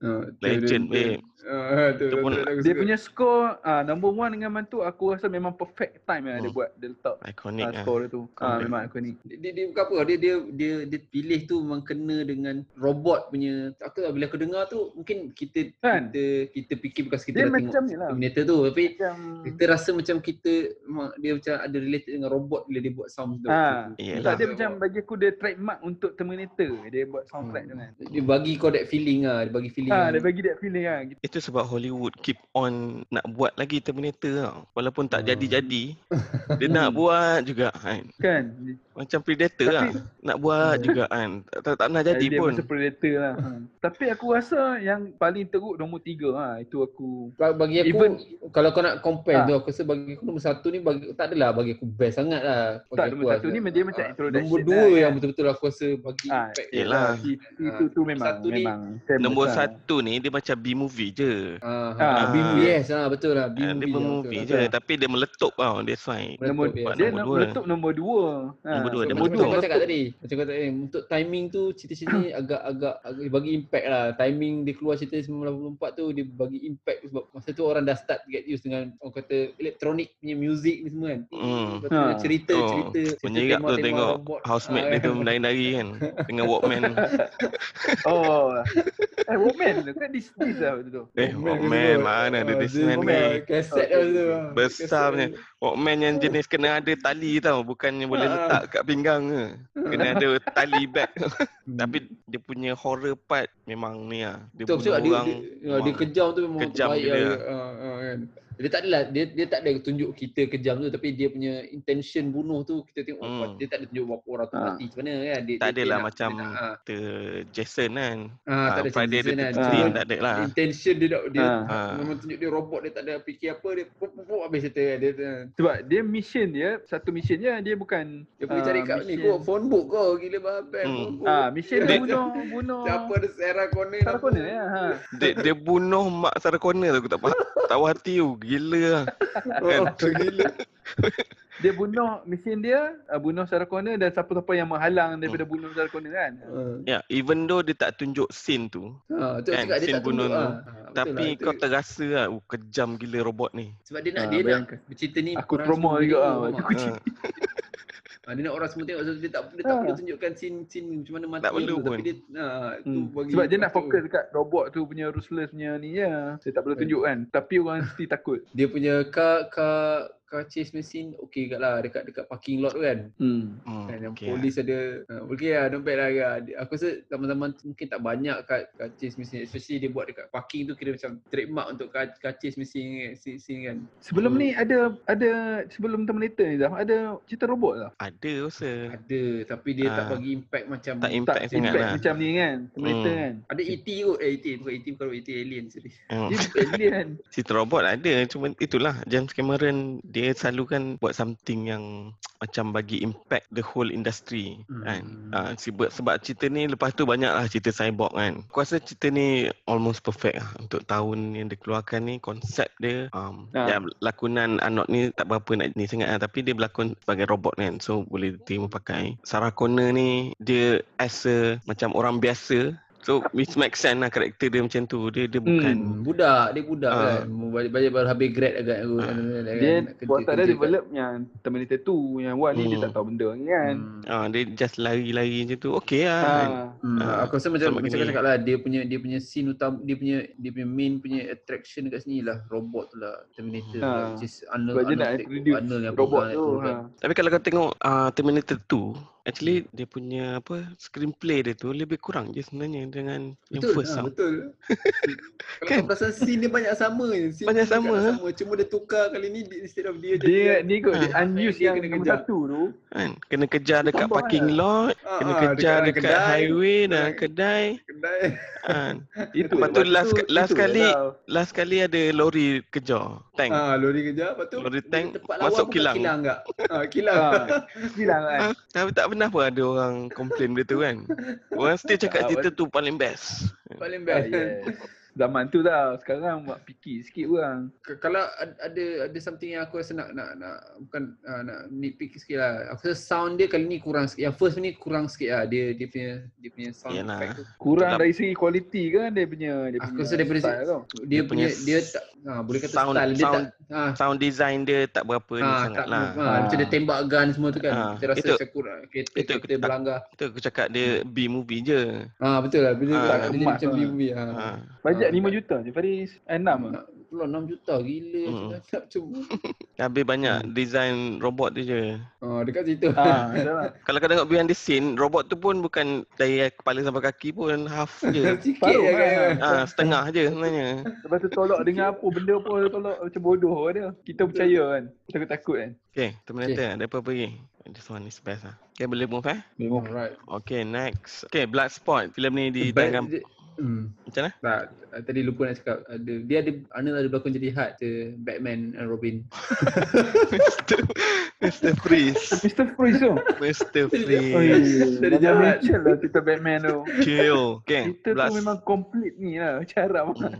ah, legend, babe. Ah, tu, Dia tu, pun- tu, Dia punya score ah number one dengan mantu aku rasa memang perfect time lah dia Hmm. buat dia letak ah, lah. score dia tu. Ah Correct. memang aku ni. dia, dia, dia bukan apa dia dia dia dia pilih tu memang kena dengan robot punya tak tahu lah, bila aku dengar tu mungkin kita Kan? kita kita fikir bukan kita Dia dah tengok lah. Terminator tu tapi Macam kita rasa macam kita memang dia macam ada related dengan robot bila dia buat sound tu. Ah, Yelah. tak, dia macam bagi aku dia trademark untuk Terminator. Dia buat soundtrack tu kan. Dia bagi kau that feeling ah, dia bagi feeling. Ah, yang- dia bagi that feeling lah. Itu sebab Hollywood keep on nak buat lagi Terminator tau. Walaupun tak Hmm. jadi-jadi, [laughs] dia nak buat juga kan. Kan? Macam Predator Tapi- lah. Nak buat [laughs] juga kan. Tak, tak, tak nak jadi dia pun. macam predator lah. Ha. Tapi aku rasa yang paling teruk nombor tiga lah. Itu aku. Ba- bagi aku Even- kalau kau nak compare Ah. tu aku rasa bagi aku nombor satu ni bagi tak adalah bagi aku best sangat lah. Bagi Tak, aku nombor satu ni dia macam Ah, introduction Nombor dua lah, yang kan. betul-betul aku rasa bagi Ah, impact. yelah. Itu, itu, tu memang. Satu ni- memang famous Nombor lah. satu ni dia macam B-movie je. Ah, Ah. ah, B-movie yes ah betul lah Ah, B-movie. dia B-movie betul je. lah. Tapi dia meletup tau. That's why. Nombor, Meletup, dia Nombor nak dua. meletup nombor dua. Ha, Nombor dua, dia Macam meletup. kau cakap tadi Macam kau tadi Untuk timing tu Cerita-cerita ni agak-agak agak bagi impact lah Timing dia keluar cerita 1984 tu Dia bagi impact Sebab masa tu orang dah start get used dengan Orang kata Electronic punya music ni semua kan Hmm. Ha. Oh, Cerita cerita Menyerap tu tengok housemate Ah, dia tu menari-nari kan. [laughs] Dengan Walkman. Oh. eh, Woman tu kan this this lah betul tu. Eh, Walkman mana ada Ah, dia- ni. Kaset Okay, lah tu. Besar punya. Walkman yang jenis kena ada tali tau. Bukannya boleh Ah. letak kat pinggang ke. Kena ada tali bag. Hmm. [laughs] Tapi dia punya horror part memang ni lah. Dia bunuh dia, orang. dia, kejam tu memang kejam baik lah. Kan. Dia tak adalah dia dia tak ada tunjuk kita kejam tu tapi dia punya intention bunuh tu kita tengok Hmm. hmm. dia tak ada tunjuk berapa orang tu Ah. mati macam mana kan. Dia, Tak dia, adalah dia macam dia nak, ah. The Jason kan. Ah, tak ada Friday the season kan. 13 Ah. tak ada lah. Intention dia nak dia. Ah. memang tunjuk dia robot dia tak ada fikir apa dia pop pop habis cerita kan. dia dia, Sebab dia mission dia, satu mission dia, dia bukan dia pergi cari kat ni kau phone book kau gila babe Hmm. phone book. Ah, mission dia Dia- bunuh, bunuh. Siapa ada Sarah Connor Sarah Connor ya. Ha. Dia, dia bunuh mak Sarah Connor tu aku tak faham. Tak hati tu. Gila lah. [laughs] Oh, gila. [laughs] Dia bunuh mission dia, uh, bunuh Sarah Connor dan siapa-siapa yang menghalang daripada bunuh Sarah Connor kan. Ah. Ya, even though dia tak tunjuk scene tu. Ha, tu Kan, cakap dia scene tak tunjuk bunuh tu. ah. Ah, betul Tapi lah, kau terasa lah, oh, kejam gila robot ni. Sebab dia nak Ah, dia nak bayangkan. bercerita ni Aku trauma juga, ah. Aku? [laughs] Ha. Dia nak orang semua tengok so dia tak dia tak Ah. perlu tunjukkan scene scene macam mana mati Tak perlu tu, pun. tapi dia ah, tu Hmm. bagi Sebab dia nak fokus dekat robot tu punya ruthless punya ni je. Dia tak perlu tunjuk kan. Tapi orang mesti takut. dia punya car car car chase machine okey kat lah dekat dekat parking lot tu kan. Hmm. Hmm, Kan yang okay polis ada uh, okey lah not bad lah Kak. Aku rasa zaman-zaman mungkin tak banyak kat car chase machine especially dia buat dekat parking tu kira macam trademark untuk car, car chase machine kan. Sebelum Hmm. ni ada ada sebelum Terminator ni dah ada cerita robot lah. Ada rasa. Ada tapi dia tak Ah. bagi impact macam Tak impact tak sangat impact lah. macam ni kan. Terminator Hmm. kan. ada ET kot eh ET bukan ET bukan ET alien sorry. Hmm. Dia alien. Cerita robot ada. Cuma itulah James Cameron dia selalu kan buat something yang [tsk] macam bagi impact the whole industry Hmm. kan. Ah, sebab, sebab cerita ni lepas tu banyak lah cerita cyborg kan. Aku rasa cerita ni almost perfect lah untuk tahun yang dikeluarkan ni. Konsep dia, um, Ah. ya, lakonan Arnold ni tak berapa nak ni sangat lah. Tapi dia berlakon sebagai robot kan. So boleh terima pakai. Sarah Connor ni dia as a macam orang biasa. So which makes sense lah karakter dia macam tu. Dia dia bukan Hmm, budak, dia budak Ah. kan. Balik-balik baru habis grad agak aku. Ah. Dia watak dia develop yang Terminator 2 yang one ni dia Hmm. tak tahu benda ni kan. Hmm. Ah, dia just lari-lari macam tu. Okay lah. kan. Ha. Hmm, Ah, aku rasa macam macam kau cakap lah dia punya dia punya scene utama dia punya dia punya main punya attraction dekat sini lah robot tu lah Terminator tu lah Ah. which is Arnold Sebab dia nak Arnold- introduce Arnold yang robot pegang tu. tu Ha. kan. Tapi kalau kau tengok uh, Terminator 2, actually dia punya apa screenplay dia tu lebih kurang je sebenarnya dengan yang Betul, first ha, betul. [laughs] Kalau Kan? kau perasan scene dia banyak sama je. Scene Banyak dia sama, dekat ha? sama. Cuma dia tukar kali ni dia- instead of dia Dia ni kot dia Ah. unused Dia yang kena kejar. satu tu. Kan? Kena kejar dekat Tambah parking lah. lot, Ah, kena ah, kejar dekat dekat, kedai, highway dan dekat- kedai. [laughs] kedai. Kan? [laughs] Itu Lepas tu last tu- last itu kali lah. last kali ada lori kejar tank. Ah, lori kejar lepas tu Lori dia tank masuk kilang. Kilang enggak? Ah, kilang. Ha. Bilang kan. Ah, tapi tak pernah pun ada orang komplain benda tu kan. Orang still cakap Ah, cerita tu paling best. Paling best. [laughs] yes. Zaman tu tau. Sekarang buat fikir sikit orang. Kalau ad- ada ada something yang aku rasa nak nak nak bukan uh, nak nitpick sikit lah. Aku rasa sound dia kali ni kurang sikit. Yang first ni kurang sikit lah. Dia dia punya dia punya sound Yalah. effect tu. Kurang Itulah- dari segi kualiti kan dia punya dia Aku punya rasa daripada style tau. Dia, Dia punya punya dia tak ha, boleh kata sound- style dia sound- tak ha, Sound design dia tak berapa ni ha, sangat tak lah. ha, Ah. macam dia tembak gun semua tu kan. Ah, Kita rasa itu- macam kurang. Kereta itu kereta aku- berlanggar. Tu aku cakap dia B movie je. Ha betul lah. Bila Ah, dia emas macam lah. movie ha. Ha. Bajet Ah, 5 juta je Faris. Eh 6 ah. Nak pula 6 juta gila Hmm. [laughs] Habis banyak Hmm. design robot dia je. Ha dekat situ. [laughs] Ha. Kalau kau tengok behind the scene, robot tu pun bukan dari kepala sampai kaki pun half je. [laughs] Sikit Paruh je kan. kan. ah, setengah je sebenarnya. Lepas tu tolak dengan apa benda pun tolak macam bodoh dia. Kita percaya kan. Takut-takut kan. Okay, Terminator ada apa-apa lagi? This one is best lah. Okay, boleh move eh? Memang. Alright. Okay, next. Okay, Bloodsport. Filem ni ditayangkan But- Hmm. macam mana? Tak, tadi lupa nak cakap. Ada, dia ada, Arnold ada berlakon jadi Hart, the Batman and Robin. [laughs] Mr. Mr. Freeze. [laughs] Mr. Freeze tu. Mr. Freeze. Dari Dari jahat. Mitchell lah cerita Batman tu. Chill. Okay, Kita tu Bloods- memang complete ni lah. Macam Arab lah.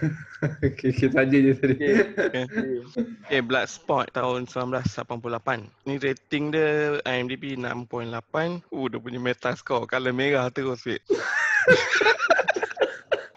[laughs] okay, okay, saja je tadi. Okay. Okay. okay. Okay, Bloodsport tahun 1988. Ni rating dia IMDb 6.8. Uh, dia punya meta score. Color merah terus, wait.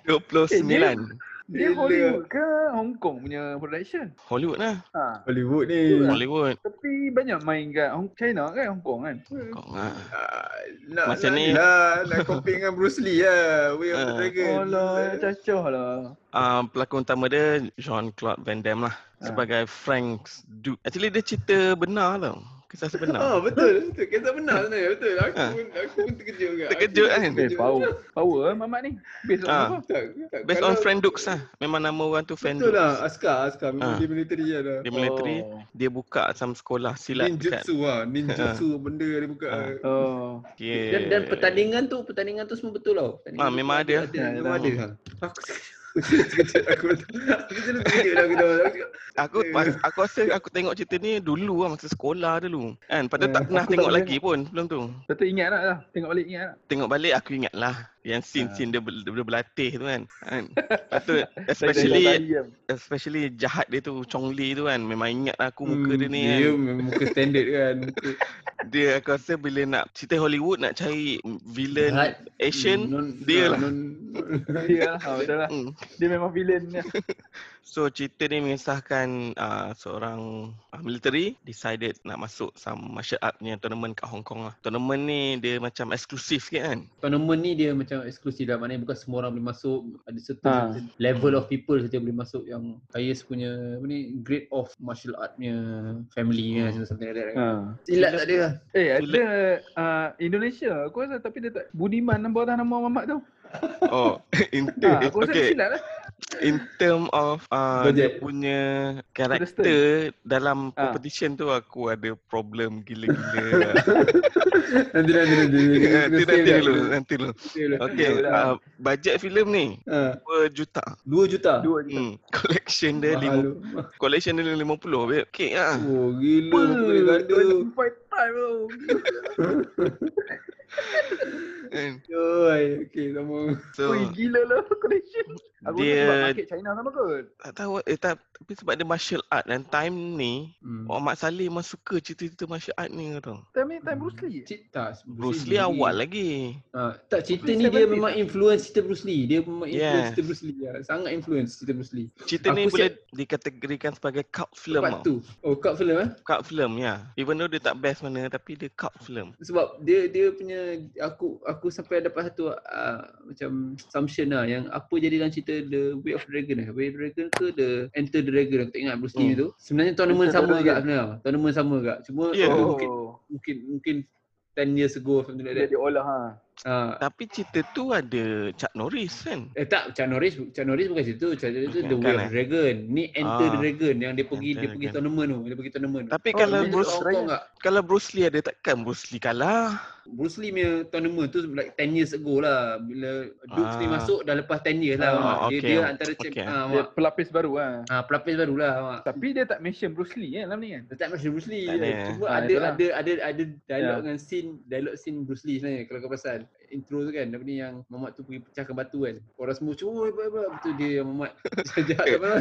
29. Dia. Hollywood ke Hong Kong punya production? Hollywood lah. Ha. Hollywood ni. Hollywood. Tapi banyak main kat Hong China kan Hong Kong kan? Kau lah. Ah, nak, Macam nak ni- lah, nak compare dengan Bruce Lee lah. Way of the Ah. Dragon. Oh lah, cacah lah. Uh, pelakon utama dia Jean-Claude Van Damme lah. Ah. Sebagai Frank Duke. Actually dia cerita benar tau. Kisah sebenar. Oh, betul. Betul. Kisah benar sebenarnya. Betul. Aku pun, aku pun terkejut juga. [laughs] Terkejut kan? Eh, power. Power lah Mamat ni. Based on Ah. apa? Tak, tak, Based on Frank Dukes lah. Memang nama orang tu Betul Dukes. lah. Askar, Askar. Ah. dia military lah dah. Dia military. Oh. Dia buka some sekolah silat dekat. Ninjutsu lah. Ninjutsu benda dia buka. Ah. Oh. Okay. Dan, dan pertandingan tu, pertandingan tu semua betul tau. Pertandingan Ah, tu memang ada. ada. Memang ada. Ha. Aku terkejut aku. Pas, aku rasa aku tengok cerita ni dulu lah masa sekolah dulu. Kan? Padahal tak pernah aku tak tengok lagi pun belum tu. Tu ingat tak lah. Tengok balik ingat tak? Tengok balik aku ingat lah. Yang Ah. scene-scene dia, dia berlatih tu kan. kan? [laughs] Lepas tu Saya dah especially especially jahat dia tu Chong Li tu kan. Memang ingat lah aku muka dia ni Hmm, Dia kan. memang muka standard kan. Muka [laughs] Dia aku rasa bila nak cerita Hollywood nak cari villain jahat. Asian Non- dia lah. non- Dia [laughs] lah. Ha, betul lah. Hmm. Dia memang villain ni. So cerita ni mengisahkan uh, seorang uh, military decided nak masuk some martial art punya tournament kat Hong Kong lah. Tournament ni dia macam eksklusif sikit kan. Tournament ni dia macam eksklusif lah. Maknanya bukan semua orang boleh masuk. Ada certain, Ha. certain level of people saja boleh masuk yang highest punya apa ni grade of martial art punya family kan something like that. Ha. Silat tak ada lah. Eh ada uh, Indonesia aku rasa tapi dia tak Budiman nama orang nama Mamat tu. Oh, [laughs] in, Ha, aku rasa okay. silat lah. In term of uh, dia punya karakter dalam Ah. competition tu aku ada problem gila-gila. [laughs] nanti nanti nanti. nanti nanti dulu, nanti dulu. Lah. uh, budget filem ni Ha, 2 juta. 2 juta. Dua je. Hmm, collection dia Mahal 5 tu. collection dia 50 babe. Okay ah. Oh, gila. Boleh ganda. Fight time tu. Kan? Yoi, okey sama. So Ui, gila lah [laughs] collection. Aku Dia- rasa sebab market China sama kot. tak tahu eh tak, tapi sebab dia martial art dan time ni Hmm. Orang Mak Saleh memang suka cerita-cerita martial art ni kau tahu. Time ni time Bruce Lee. Cik, tak, Bruce Lee awal lagi. Ha, tak cerita Bruce ni dia 70s. memang influence cerita Bruce Lee. Dia memang influence Yeah. cerita Bruce Lee. Ya. Sangat influence cerita Bruce Lee. Cerita ni Aku boleh dikategorikan sebagai cult film Part tau. tu. Oh, cult film eh? Cult film ya. Even though dia tak best mana tapi dia cult film. Sebab dia dia punya aku aku sampai dapat satu uh, macam assumption lah yang apa jadi dalam cerita The Way of the Dragon eh. Way of the Dragon ke The Enter the Dragon aku tak ingat Bruce Lee Hmm. tu. Sebenarnya tournament Enter the sama juga sebenarnya. Tournament sama juga. Cuma Ya. uh, Oh. mungkin mungkin mungkin 10 years ago something like Dia that. diolah ha. Ha. Tapi cerita tu ada Chuck Norris kan. Eh tak, Chuck Norris, Chuck Norris bukan situ. Chuck Norris tu The Way of eh? the Dragon. Ni Enter the Ah. Dragon yang dia pergi Enter dia pergi tournament tu. Dia pergi tournament. Tapi Oh, kalau dia Bruce Kong tak? kalau Bruce Lee ada takkan Bruce Lee kalah. Bruce Lee punya tournament tu like 10 years ago lah. Bila Dukes ni Ah. masuk dah lepas 10 years lah. Ah, Mak. Dia, okay. dia antara Okay. ah, Dia mak. pelapis baru ha. Ah, pelapis baru lah. Mak. Tapi dia tak mention Bruce Lee kan dalam ni kan. Dia tak macam Bruce Lee. Tak ada. Cuma Ah, ada, ada ada ada dialog Ya. dengan scene dialog scene Bruce Lee sebenarnya kalau kau pasal intro tu kan apa ni yang Mamat tu pergi pecahkan batu kan. Orang semua cuba apa apa betul dia yang Mamat [laughs] jahat apa.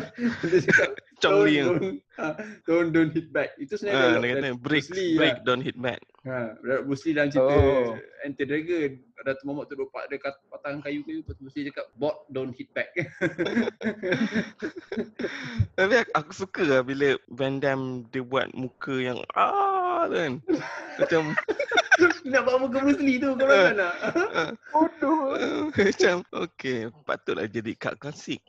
Dia cakap [laughs] Chong Li. don't, ah, [laughs] don't don't hit back. Itu sebenarnya dialog dia kata break Lee break lah. don't hit back. Ha, Bruce Lee dalam cerita Oh. Enter Dragon. Ada tu Mamat tu duduk pat- dekat patang kayu-kayu lepas tu Bruce Lee cakap bot don't hit back. Tapi aku, aku suka lah bila Van Damme dia buat muka yang ah tu kan. Macam nak buat muka Bruce Lee tu kau kan nak. Bodoh. [laughs] macam okay patutlah jadi kad klasik.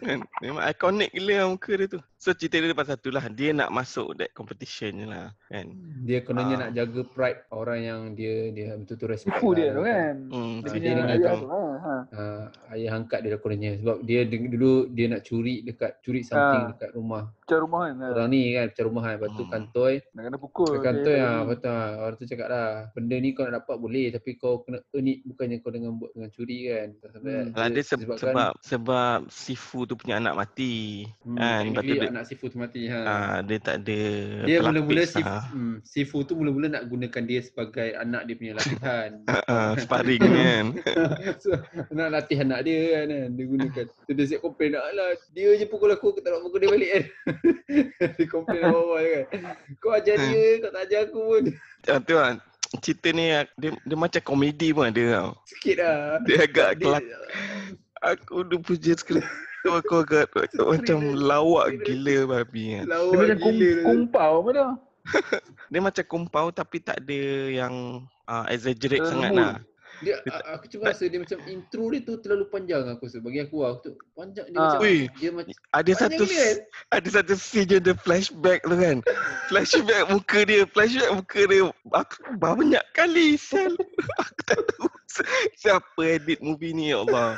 Kan? Memang ikonik gila lah muka dia tu. So cerita dia pasal tu lah. Dia nak masuk that competition je lah. Kan? Dia kononnya Ah. nak jaga pride orang yang dia dia betul-betul respect. Dia lah. tu kan. Hmm, Dia Dia dia ayah tu. tu ha. ha. uh, ayah angkat dia kononnya sebab dia dulu dia nak curi dekat curi something Ah. dekat rumah Macam rumah kan. ha. orang ni kan macam rumah kan lepas tu Hmm. kantoi Nak kena pukul. kantoi dia. ah betul ah. orang tu cakap lah benda ni kau nak dapat boleh tapi kau kena earn it bukannya kau dengan buat dengan curi kan sampai Hmm. Lah dia se- sebab sebab Sifu tu punya anak mati. hmm, kan, dia- anak Sifu tu mati ha. Ah, dia tak ada dia pelapis mula-mula Sifu, lah. hmm, Sifu tu mula-mula nak gunakan dia sebagai anak dia punya latihan Ah, [laughs] sparring [laughs] kan. so, nak latih anak dia kan, kan dia gunakan. So dia siap komplain lah dia je pukul aku aku tak nak pukul dia balik kan. [laughs] dia komplain bawah kan. Kau ajar dia, kau tak ajar aku pun. Ah, tu kan. Cerita ni dia, dia macam komedi pun ada tau. Sikit lah. Dia agak kelak. Aku dah puja skrip aku agak [laughs] macam lawak gila babi kan. Dia macam tu. kumpau apa tu. [laughs] Dia macam kumpau tapi tak ada yang uh, exaggerate Terlalu sangat lembut. lah. Dia, aku cuma rasa dia macam intro dia tu terlalu panjang aku rasa. Bagi aku lah, aku tu panjang dia Ah. macam Ui, dia macam Ada satu kan. ada satu scene dia flashback tu kan. [laughs] Flashback muka dia, flashback muka dia. Aku banyak kali sel. Aku tak tahu [laughs] siapa edit movie ni ya Allah.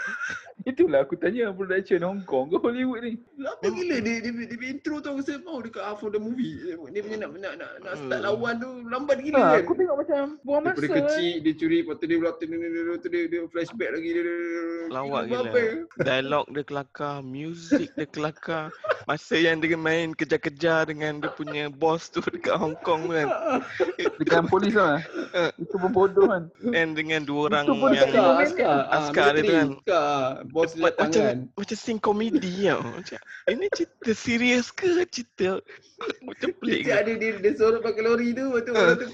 Itulah aku tanya production Hong Kong ke Hollywood ni. Apa gila dia, dia, dia, dia intro tu aku rasa mau dekat half of the movie. Dia punya nak nak nak, nak start Hmm. lawan tu lambat gila Ha, kan. aku tengok macam buang masa. Daripada kecil dia curi lepas tu dia belakang dia, dia, dia, dia, dia, dia flashback lagi dia, Lawak Gila? Dialog dia kelakar, music dia kelakar. Masa yang dia main kejar-kejar dengan dia punya boss tu dekat Hong Kong tu kan. Dekat polis lah. Itu pun bodoh kan. And dengan dua orang Itu pun yang dekat- Askar, askar, ah, Askar dia tu kan. askar. Bos dia macam macam scene komedi tau. Macam ini cerita serius ke cerita [laughs] macam pelik Dia ke? ada dia, dia sorot pakai lori tu, lepas tu Ah. orang tu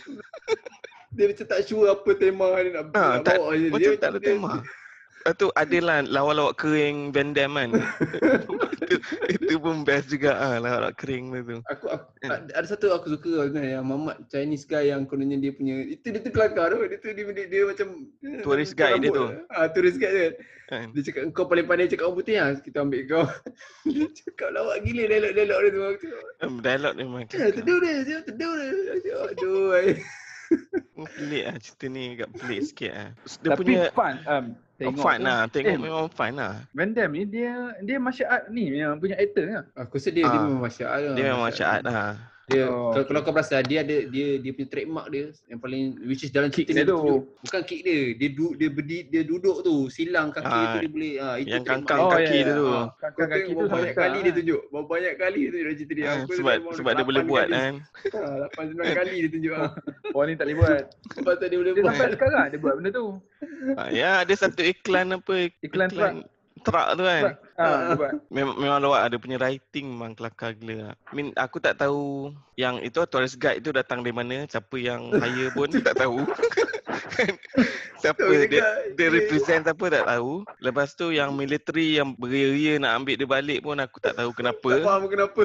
dia macam tak sure apa tema dia nak, Ah, nak tak- bawa je. Macam tak ada tema. Lepas tu adalah lawak-lawak kering Van Damme kan. [laughs] itu, itu pun best juga ah lawak kering tu. Aku, aku Hmm. ada, ada satu aku suka kan yang Mamat Chinese guy yang kononnya dia punya itu dia tu kelakar tu dia tu dia, dia, dia macam Tourist macam guide dia tu. Ah tourist guide dia. Kan. Dia cakap kau paling pandai cakap orang putih ah kita ambil kau. [laughs] dia cakap lawak gila dialog-dialog dia tu. Aku Um, dialog dia memang "Eh, kelakar. teduh dia, dia teduh dia. Aduh. ai. Pelik lah cerita ni agak pelik sikit lah. Dia Tapi punya fun. Um, Tengok fun tu. lah. Tengok Eh. memang fun lah. Van Damme ni dia dia martial art ni yang punya actor kan? Aku rasa dia, dia Ah. memang martial art lah. Dia memang martial art lah. Dia, Oh, kalau, okay. kalau kau perasan dia ada dia dia punya trademark dia yang paling which is dalam Kick dia tu. Bukan kick dia. Dia du, dia berdi, dia duduk tu, silang kaki Ah, tu dia boleh ah itu yang trademark kangkang dia. kaki dia tu. Ah, Kaki Kau kaki tu berapa banyak kali dia tunjuk. Berapa banyak kali dia tunjuk dalam cerita dia. Ah, Aku sebab sebab dia boleh buat kan. [laughs] Ah, 8 9 kali dia tunjuk ah. [laughs] Oh ni tak boleh buat. Tu dia boleh Dia buat. sampai sekarang dia buat benda tu. [laughs] Ah, ya, ada satu iklan apa? Iklan truck. Truck tu kan. Buat. Memang memang lawak ada punya writing memang kelakar gila. I mean aku tak tahu yang itu tourist guide tu datang dari mana, siapa yang hire pun [laughs] tak tahu. Kan? [laughs] siapa dia dia represent siapa tak tahu. Lepas tu yang military yang beria-ria nak ambil dia balik pun aku tak tahu Tak kenapa. faham kenapa.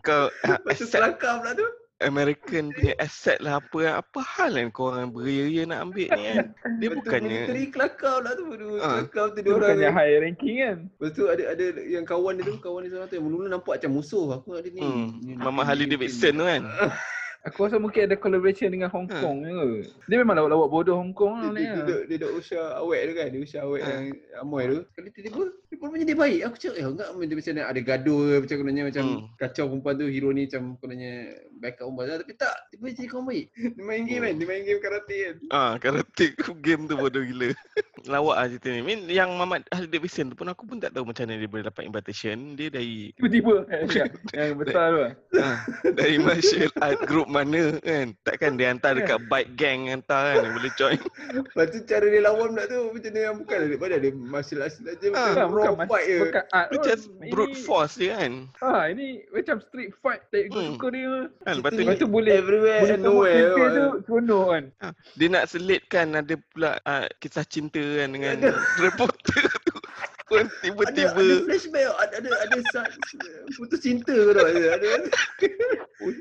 Kau ah, [laughs] Lepas tu accept selangkah pula tu. American punya asset lah apa apa hal kan kau orang beria-ria nak ambil ni kan. Dia bukannya military kelakar pula tu. Aduh, Ah. Kelakar tu dia Dia orang. bukannya high ranking kan? Lepas tu ada ada yang kawan dia tu, kawan dia seorang tu yang mula-mula nampak macam musuh. Aku nak dia ni. hmm, Mama Harley ni- Davidson tu kan. [laughs] Aku rasa mungkin ada collaboration dengan Hong Ha. Kong je. Dia memang lawak-lawak bodoh Hong Kong Dia, lah dia, ni. dia, duduk, dia duduk usia awet tu kan. Dia usia awet Ha. yang amoy tu. Sekali tiba-tiba, dia pun dia baik. Aku cakap, eh enggak dia macam ada gaduh ke. Macam kononnya macam Hmm. kacau perempuan tu. Hero ni macam kononnya backup perempuan. tu. Tapi tak, tiba jadi kawan baik. Dia main game kan. Dia main game karate kan. Ah, karate game tu bodoh gila. [laughs] Lawak lah cerita ni. Mean, yang Muhammad Harley Davidson tu pun aku pun tak tahu macam mana dia boleh dapat invitation. Dia dari Tiba-tiba. [laughs] yang besar tu lah. ah, dari martial art group mana kan. Takkan dia hantar dekat [laughs] bike gang hantar kan. Dia boleh join. [laughs] Lepas tu cara dia lawan pula tu. Macam dia yang bukan. Mana ada martial arts. Dia Ah, macam Bukan, raw fight je. Bukan art Dia pun. just brute force dia kan. Ah, ini macam street fight. Tak ikut Hmm. suka dia. kan lepas tu Lepas tu boleh Everywhere boleh and nowhere. tu seronok kan. dia nak selitkan ada pula ah, kisah cinta kan dengan [laughs] reporter. Pun Ada, tiba-tiba ada flashback ada ada ada putus cinta ke tak ada ada [laughs]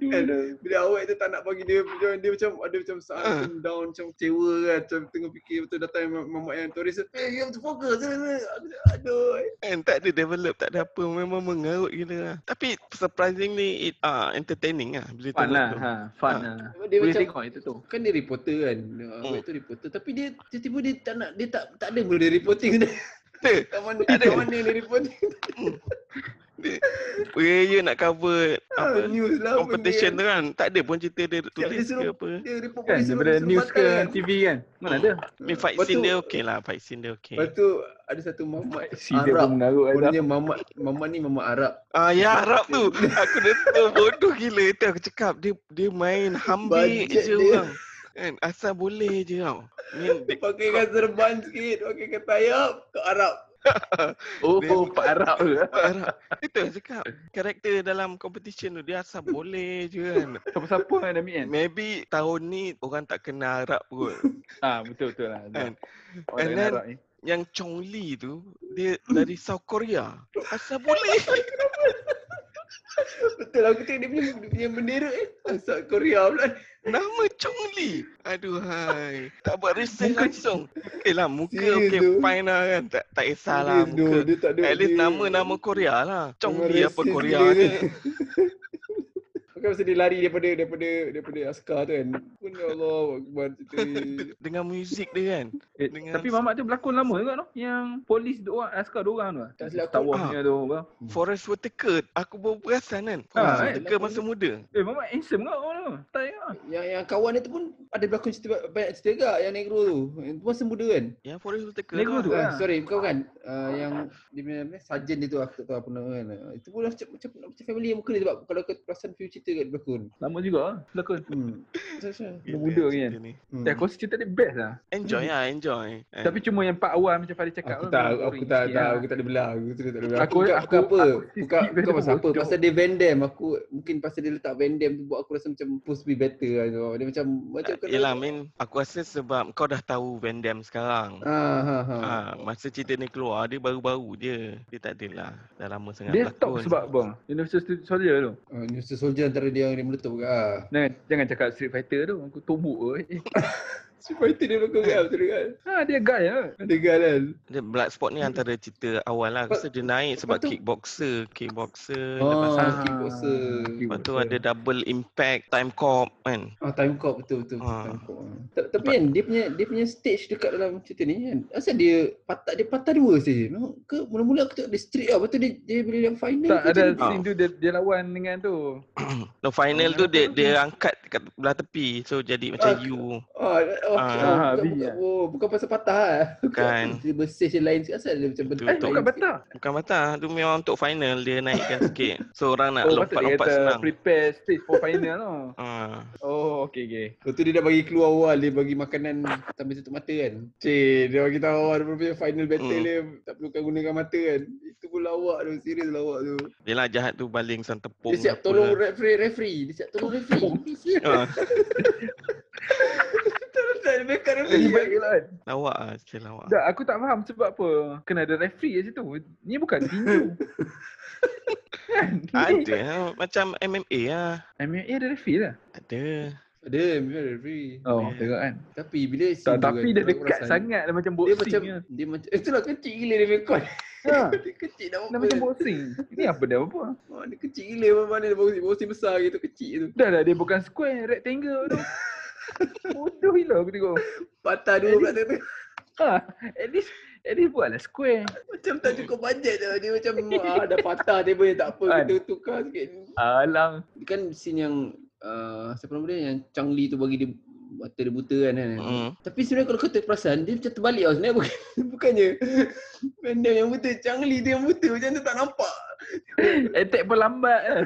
kan bila awak tu tak nak bagi dia dia, dia macam ada macam saat macam down macam kecewa kan macam tengah fikir betul datang mam- mamak yang turis eh you have to focus aduh kan tak ada develop tak ada apa memang mengarut gila lah. Tapi surprisingly it ah entertaining lah bila Fun tengok lah. tu. Ha, fun Ah. lah. dia Boleh macam tengok itu tu. kan dia reporter kan Hmm. awak tu reporter tapi dia tiba-tiba dia tak nak dia tak tak ada dia reporting dia [laughs] Betul. kat mana Tak ada. kat mana dia reporting Raya nak cover apa news lah competition dia tu kan. Tak ada pun cerita dia dia tulis ke suruh- apa. dia report Kan suruh- daripada suruh news ke kan. TV kan. Mana Hmm. ada. Ni fight scene dia okey lah, fight scene dia okey. Lepas tu ada satu mamat Si dia Arab. pun. Kononnya mamat mamat ni mamat Arab. Ah ya Arab tu. [laughs] Aku dah tahu bodoh gila tu aku cakap dia dia main hambik je dia. orang. Kan asal boleh je tau. Ni Dia [laughs] pakai kan serban sikit, pakai kata ayam ke Arab. [laughs] Oh, Dia- Pak Arab tu. Arab. Itu aku cakap. Karakter dalam competition tu dia asal boleh je kan. [laughs] Siapa-siapa yang ada meet kan? Maybe tahun ni orang tak kenal Arab kot. Ah, betul-betul lah. Kan? Orang And yang then- Arab ni. Yang Chong Li tu dia dari South Korea. Asal boleh? [laughs] Betul aku tengok dia punya, dia punya bendera eh. Asal Korea pula. Nama Chong Li. Aduh hai. Tak buat research langsung. Okey lah muka Serius okey tu? fine lah kan. Tak tak kisahlah Serius tu, muka. Dia tak ada. At least dia- nama nama Korea lah. Chong Li apa Korea ni. dia. [laughs] Bukan masa dia lari daripada daripada daripada askar tu kan. Ya Allah Akbar cerita [laughs] ni. Dengan muzik dia kan. Eh, Dengan- tapi Mamat tu berlakon lama juga tu. Yang polis dua orang, askar dua orang tu. lah. Tak silap Star aku. Wars Ah. punya tu. apa. Forest Whitaker. Aku baru perasan kan. Ah, Forest eh. Whitaker masa muda. Eh, Mamat handsome ke orang tu? Tak ya. Yang yang kawan dia tu pun ada berlakon cerita banyak cerita juga yang negro tu. Yang tu masa muda kan. Yang Forest Whitaker Negro tu. Ah, lah. sorry, bukan bukan. Uh, yang dia punya sarjan dia tu aku tak tahu apa nama kan. Ah, Itu pun macam macam, macam family yang muka dia sebab kalau kau perasan few cerita kat berlakon. Lama juga lah. Berlakon. Hmm. Macam Gila muda cerita kan. ni. Hmm. Eh, aku rasa cerita dia best lah. Enjoy lah, enjoy. Eh. Tapi cuma yang part awal macam Farid cakap Aku tu tak, aku tak, tak, lah. aku tak ada belah. Aku tak ada belah. Aku- Aku, apa. aku Bukan, bukan dia pasal apa. Pasal dia Van Damme. Aku, mungkin pasal dia letak Van Damme tu buat aku rasa macam supposed to be better lah. Dia macam, macam Uh, Yelah, Min, aku rasa sebab kau dah tahu Van Damme sekarang. Ah, ha, ha. Ah, masa cerita ni keluar, dia baru-baru je. Dia tak adalah dah lama sangat Dia top berlakon. sebab bang. Universal Soldier tu. Uh, Universal Soldier antara dia yang dia meletup ke. Ah. Jangan, jangan cakap Street Fighter tu. Aku tumbuk ke. Eh, Fighter dia belakang kan betul kan? Ha, dia guy lah. Ada kan kan? Dia Bloodsport ni antara cerita awal lah. Rasa dia naik sebab kickboxer. Kickboxer. Oh, Lepas tu, Ah, kickboxer. lepas tu ada double impact, time cop kan. Ah, time cop betul betul. Ah. Time cop. Tapi kan dia punya dia punya stage dekat dalam cerita ni kan. Asal dia patah dia patah dua stage. No? Ke mula-mula aku tengok dia straight lah. Lepas tu dia dia bila dalam final Tak ada scene tu dia, dia lawan dengan tu. [coughs] No final tu dia dia angkat kat belah tepi. So jadi macam Ah, U. Ah, oh, Ah, ah, bukan, B, bukan, ah. oh, bukan pasal patah lah. Bukan. Dia berstage yang lain sikit. Asal dia macam Betul, betul. bukan betah. Bukan batah. Tu memang untuk final dia naikkan [laughs] sikit. So orang nak Oh, lompat-lompat kata senang. prepare stage for final tu. [laughs] Ah. Oh, okay, okay. Lepas tu dia dah bagi keluar awal Dia bagi makanan sambil tutup mata kan Cik Dia bagi tahu awal Dia punya final battle Hmm. dia Tak perlukan gunakan mata kan Itu pun lawak tu Serius lawak tu Dia lah jahat tu baling sang tepung. Dia siap apa tolong lah. referee, referee Dia siap tolong referee [laughs] Ah, Ada backup Jadi referee baik lah kan. lawak ah, sikit lawak. Tak, aku tak faham sebab apa. Kena ada referee kat situ. Ni bukan tinju. [laughs] kan? Ni- Ada ah, macam MMA lah. MMA ada referee lah. Ada. Ada memang ada referee Oh, Yeah. tengok kan. Tapi bila Tak, tapi kan, dia dekat perasan sangat lah macam Dia boxing. macam Dia, Dia macam Itulah kecil gila dia record ha, [laughs] Dia kecil dah dia apa macam boxing. Ini apa dah apa? Oh, Dia kecil gila mana-mana dia boxing, boxing besar gitu Kecil tu Dah dah dia bukan square, rectangle tu. [laughs] Bodoh gila aku tengok. Patah dua pula tu Ha, at least at least buatlah square. Macam tak cukup bajet tu Dia macam [laughs] ah, Dah patah table tak apa Kan? Kita tukar sikit Alang. kan scene yang uh, siapa nama dia yang Chang Li tu bagi dia mata dia buta kan, kan? Mm. Tapi sebenarnya kalau kau perasan dia macam terbalik tau sebenarnya bukan, [laughs] bukannya Vandam yang buta Chang Li tu yang buta macam tu tak nampak [laughs] Attack pun lambat kan.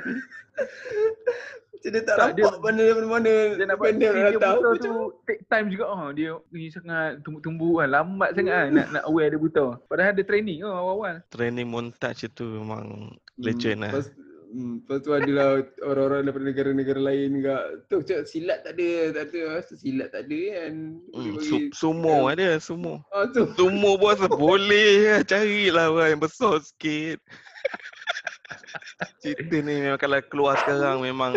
Macam dia tak, Tak, nampak dia- mana mana mana Dia nak dia datang buta tu take time juga oh. Dia ni sangat tumbuh-tumbuh kan. Lambat sangat kan nak, nak aware dia buta. Padahal ada training oh, awal-awal. Training montage tu memang legend lah. Lepas, hmm, lepas tu adalah orang-orang daripada negara-negara lain juga. Tu macam silat tak ada, tak ada. Masa silat tak ada kan. Hmm, su- sumo ada, sumo. Ah tu. Sumo bos boleh carilah orang yang besar sikit. [laughs] [laughs] Cerita ni memang kalau keluar sekarang memang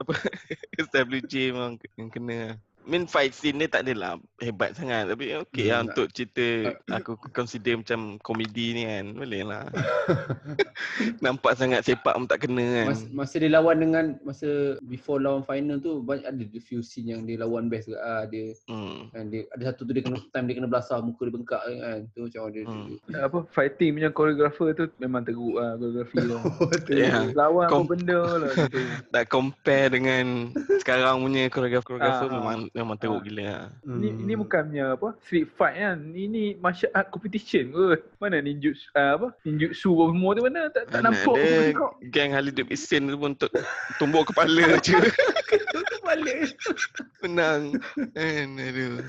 apa [laughs] SWJ memang yang kena. Lah. Main fight scene dia tak adalah hebat sangat tapi okey lah Hmm, untuk cerita aku consider macam komedi ni kan. Boleh lah. [laughs] Nampak sangat sepak pun tak kena kan. Mas, masa dia lawan dengan masa before lawan final tu banyak ada the few scene yang dia lawan best juga ah dia Hmm. kan dia ada satu tu dia kena time dia kena belasah muka dia bengkak kan tu macam dia, Hmm. dia, Apa fighting punya choreographer tu memang teruk lah choreography tu. dia, [laughs] Ya. Lawan apa benda lah tu. [laughs] Tak compare dengan sekarang punya koreografer-koreografer Ah, ah. memang memang teruk Ah. gila lah. Ni ni bukannya apa street fight kan. Ini martial art competition kot. Mana ninjutsu uh, apa? Ninjutsu apa semua tu mana tak tak Mana nampak ada pun tengok. Gang Harley Davidson tu pun untuk tumbuk kepala je. [laughs] balik Menang. Kan, aduh.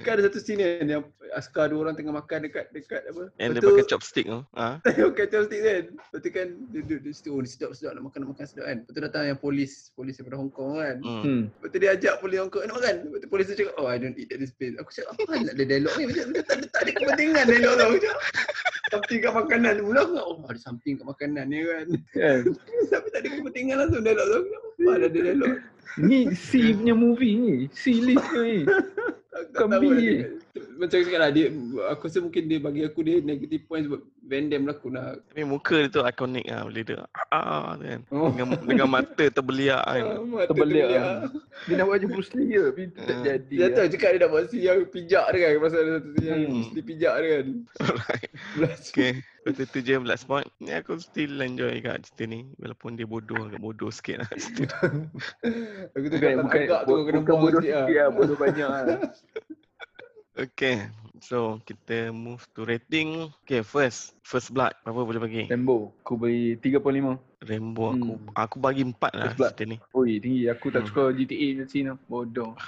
Kan ada satu scene kan yang askar dua orang tengah makan dekat dekat apa Yang dia tu- pakai chopstick tu. Ha? [laughs] pakai chopstick kan Lepas tu kan dia duduk di situ oh ni sedap sedap nak makan nak makan sedap kan Lepas tu datang yang polis polis daripada Hong Kong kan Hmm. Hmm. Lepas tu dia ajak polis Hong Kong nak makan Lepas tu polis tu cakap oh I don't eat at this place Aku cakap apa nak ada dialog ni macam, tak, ada, tak ada kepentingan dialog tu Macam something kat makanan Mula aku oh ada something kat makanan ni kan Kan. [laughs] Tapi tak ada kepentingan langsung dialog tu Aku Apa ada dialog Ni C punya movie ni. C list ni. [laughs] Aku Bukan tak tahu B lah dia- Macam aku cakap lah dia Aku rasa mungkin dia bagi aku dia negative point sebab Van Damme lah Tapi muka dia tu ikonik lah. Boleh dia. Ah, tu kan. Oh. Dengan, dengan mata terbeliak kan. Ah, mata terbelik lah. Dia nak buat macam Bruce Lee ke. Tapi tak Ah. jadi. Dia lah. tahu cakap dia dah buat scene yang pijak dia kan Pasal ada satu scene yang Hmm. mesti pijak dia kan Alright. Okay. Lepas tu je Bloodsport. Ni aku still enjoy kat cerita ni. Walaupun dia bodoh agak bodoh sikit lah. cerita [laughs] tu. Aku tu Bukan, bukan, agak tu bukan, kena bukan bodoh sikit sikit lah. Bodoh banyak lah. [laughs] Okay. So kita move to rating. Okay first. First Blood. Berapa boleh bagi? Rambo. Aku beri 3.5. Rainbow aku Hmm. aku bagi 4 lah Blood. cerita ni. Oi tinggi. Aku tak Hmm. suka GTA punya scene tu. Bodoh. [laughs]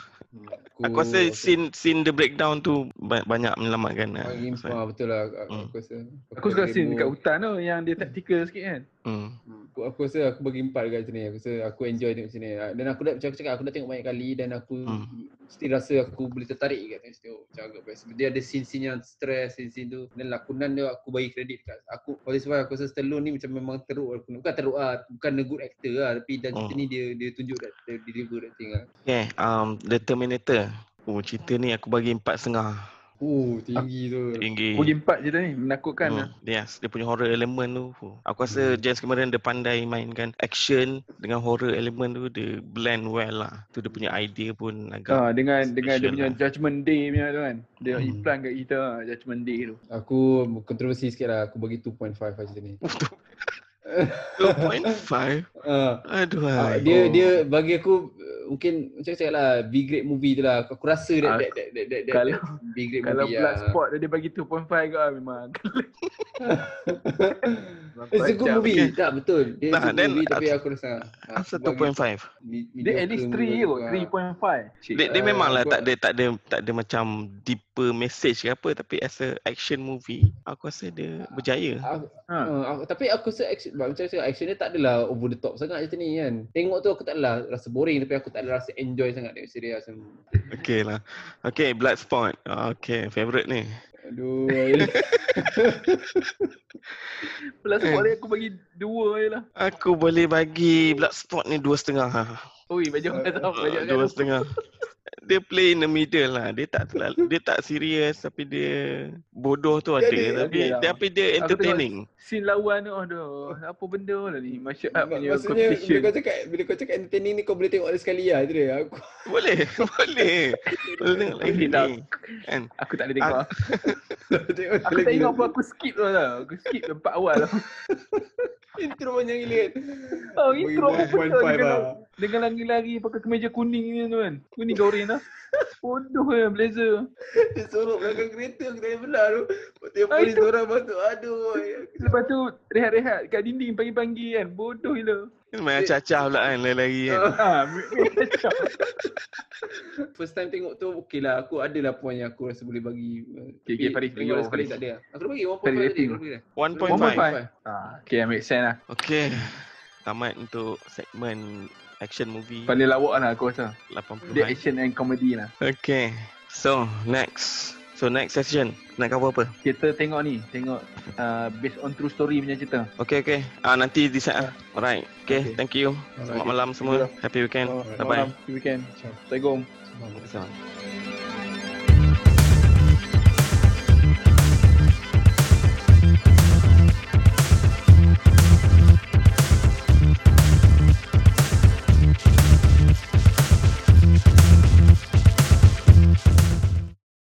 Aku rasa scene scene the breakdown tu ba- banyak menyelamatkan lah. Bagi Pasal- ah, betul lah aku, Hmm. aku rasa Aku suka scene Rainbow- dekat hutan tu. Yang dia tactical sikit kan. Hmm. aku, aku rasa aku bagi empat dekat macam ni. Aku rasa aku enjoy tengok macam ni. Dan aku dah macam aku cakap aku dah tengok banyak kali dan aku Hmm. still rasa aku boleh tertarik kat tengok situ. Macam agak best. Dia ada scene-scene yang stress, scene-scene tu. Dan lakonan dia aku bagi kredit dekat aku. Oleh sebab aku rasa Stallone ni macam memang teruk. Bukan teruk lah. Bukan a good actor lah. Tapi dan Hmm. cerita ni dia dia tunjuk that dia deliver that thing lah. Okay, um, The Terminator. Oh cerita ni aku bagi empat setengah. Oh, tinggi tu. Tinggi. Bagi empat je dah ni, menakutkan lah. Hmm, yes, dia punya horror element tu. oh, Aku rasa James Cameron dia pandai mainkan action dengan horror element tu dia blend well lah. Tu dia punya idea pun agak Ah, dengan dengan dia punya lah. Judgment Day punya tu kan. Dia Hmm. iklan kat kita ah, Judgment Day tu. Aku kontroversi sikit lah. Aku bagi 2.5 lah cerita ni. [laughs] [laughs] 2.5. Ah, Aduh. hai. dia dia bagi aku uh, mungkin macam cakap lah B grade movie tu lah. Aku rasa that, Ah, that, that, that, that, that, kalau- that B grade Kalau movie Bloodsport dia bagi 2.5 ke ah, memang. [laughs] It's a good movie. Tak betul. Dia Nah, good then movie tapi aku rasa ah, Asal aku bagi 2.5? mi- Dia at least mediocre 3 movie kot, aku, ah. 3.5. Cik. Dia, dia Ah, memang lah aku- tak ada tak ada tak ada macam deeper message ke apa tapi as a action movie aku rasa dia berjaya. Aku, Ha. aku, tapi aku rasa action, macam action dia tak adalah over the top sangat macam ni kan. Tengok tu aku tak adalah rasa boring tapi aku tak ada rasa enjoy sangat tengok serius. Okay lah. Okay, Bloodsport. Okay, favourite ni. Aduh. [laughs] Bloodsport dia aku bagi 2 je lah. Aku boleh bagi Bloodsport ni dua setengah. Ha. Ui, baju kat tau, Dua setengah. [laughs] Dia play in the middle lah. Dia tak terlalu, dia tak serius tapi dia bodoh tu Dia ada. ada, tapi ada lah. tapi dia entertaining. Scene lawan tu, aduh, apa benda lah ni? Martial art punya Maksudnya bila competition. kau cakap bila kau cakap entertaining ni kau boleh tengok dia sekali lah tu dia. Aku Boleh, [laughs] boleh. Boleh tengok lagi Boleh tak? ni. Kan? Aku tak boleh tengok. Ah, [laughs] tengok Aku tak ingat apa aku skip tu lah. Aku skip tempat awal lah. [laughs] Intro panjang gila kan. Oh, intro apa 1.5 betul dengan, dengan lari-lari pakai kemeja kuning ni tu kan. Kuning goreng lah. Bodoh lah blazer. Dia sorok belakang kereta aku tak boleh belah tu. Tiap Ah, polis itu. orang masuk. Aduh. Lepas tu rehat-rehat kat dinding pagi-pagi kan. Bodoh gila. Main cacah pula kan lari-lari kan. Ha, kacau. First time tengok tu okey lah. Aku adalah poin yang aku rasa boleh bagi. Okay, okay, Faris, Tengok bagi sekali tak ada. Aku dah bagi 1.5 Faris tadi. rating. aku bagi dah. 1.5. 1.5. Ah, okay, make sense lah. Okay. Tamat untuk segmen action movie Paling lawak lah aku rasa. 80 Dia action and comedy lah. Okay. So, next. So, next session. Nak cover apa? Kita tengok ni. Tengok uh, based on true story punya cerita. Okay, okay. Ah nanti decide lah. Alright. Okay, Okay. thank you. Selamat malam semua. Happy weekend. Oh, Bye-bye. Malam, weekend. Assalamualaikum. Assalamualaikum.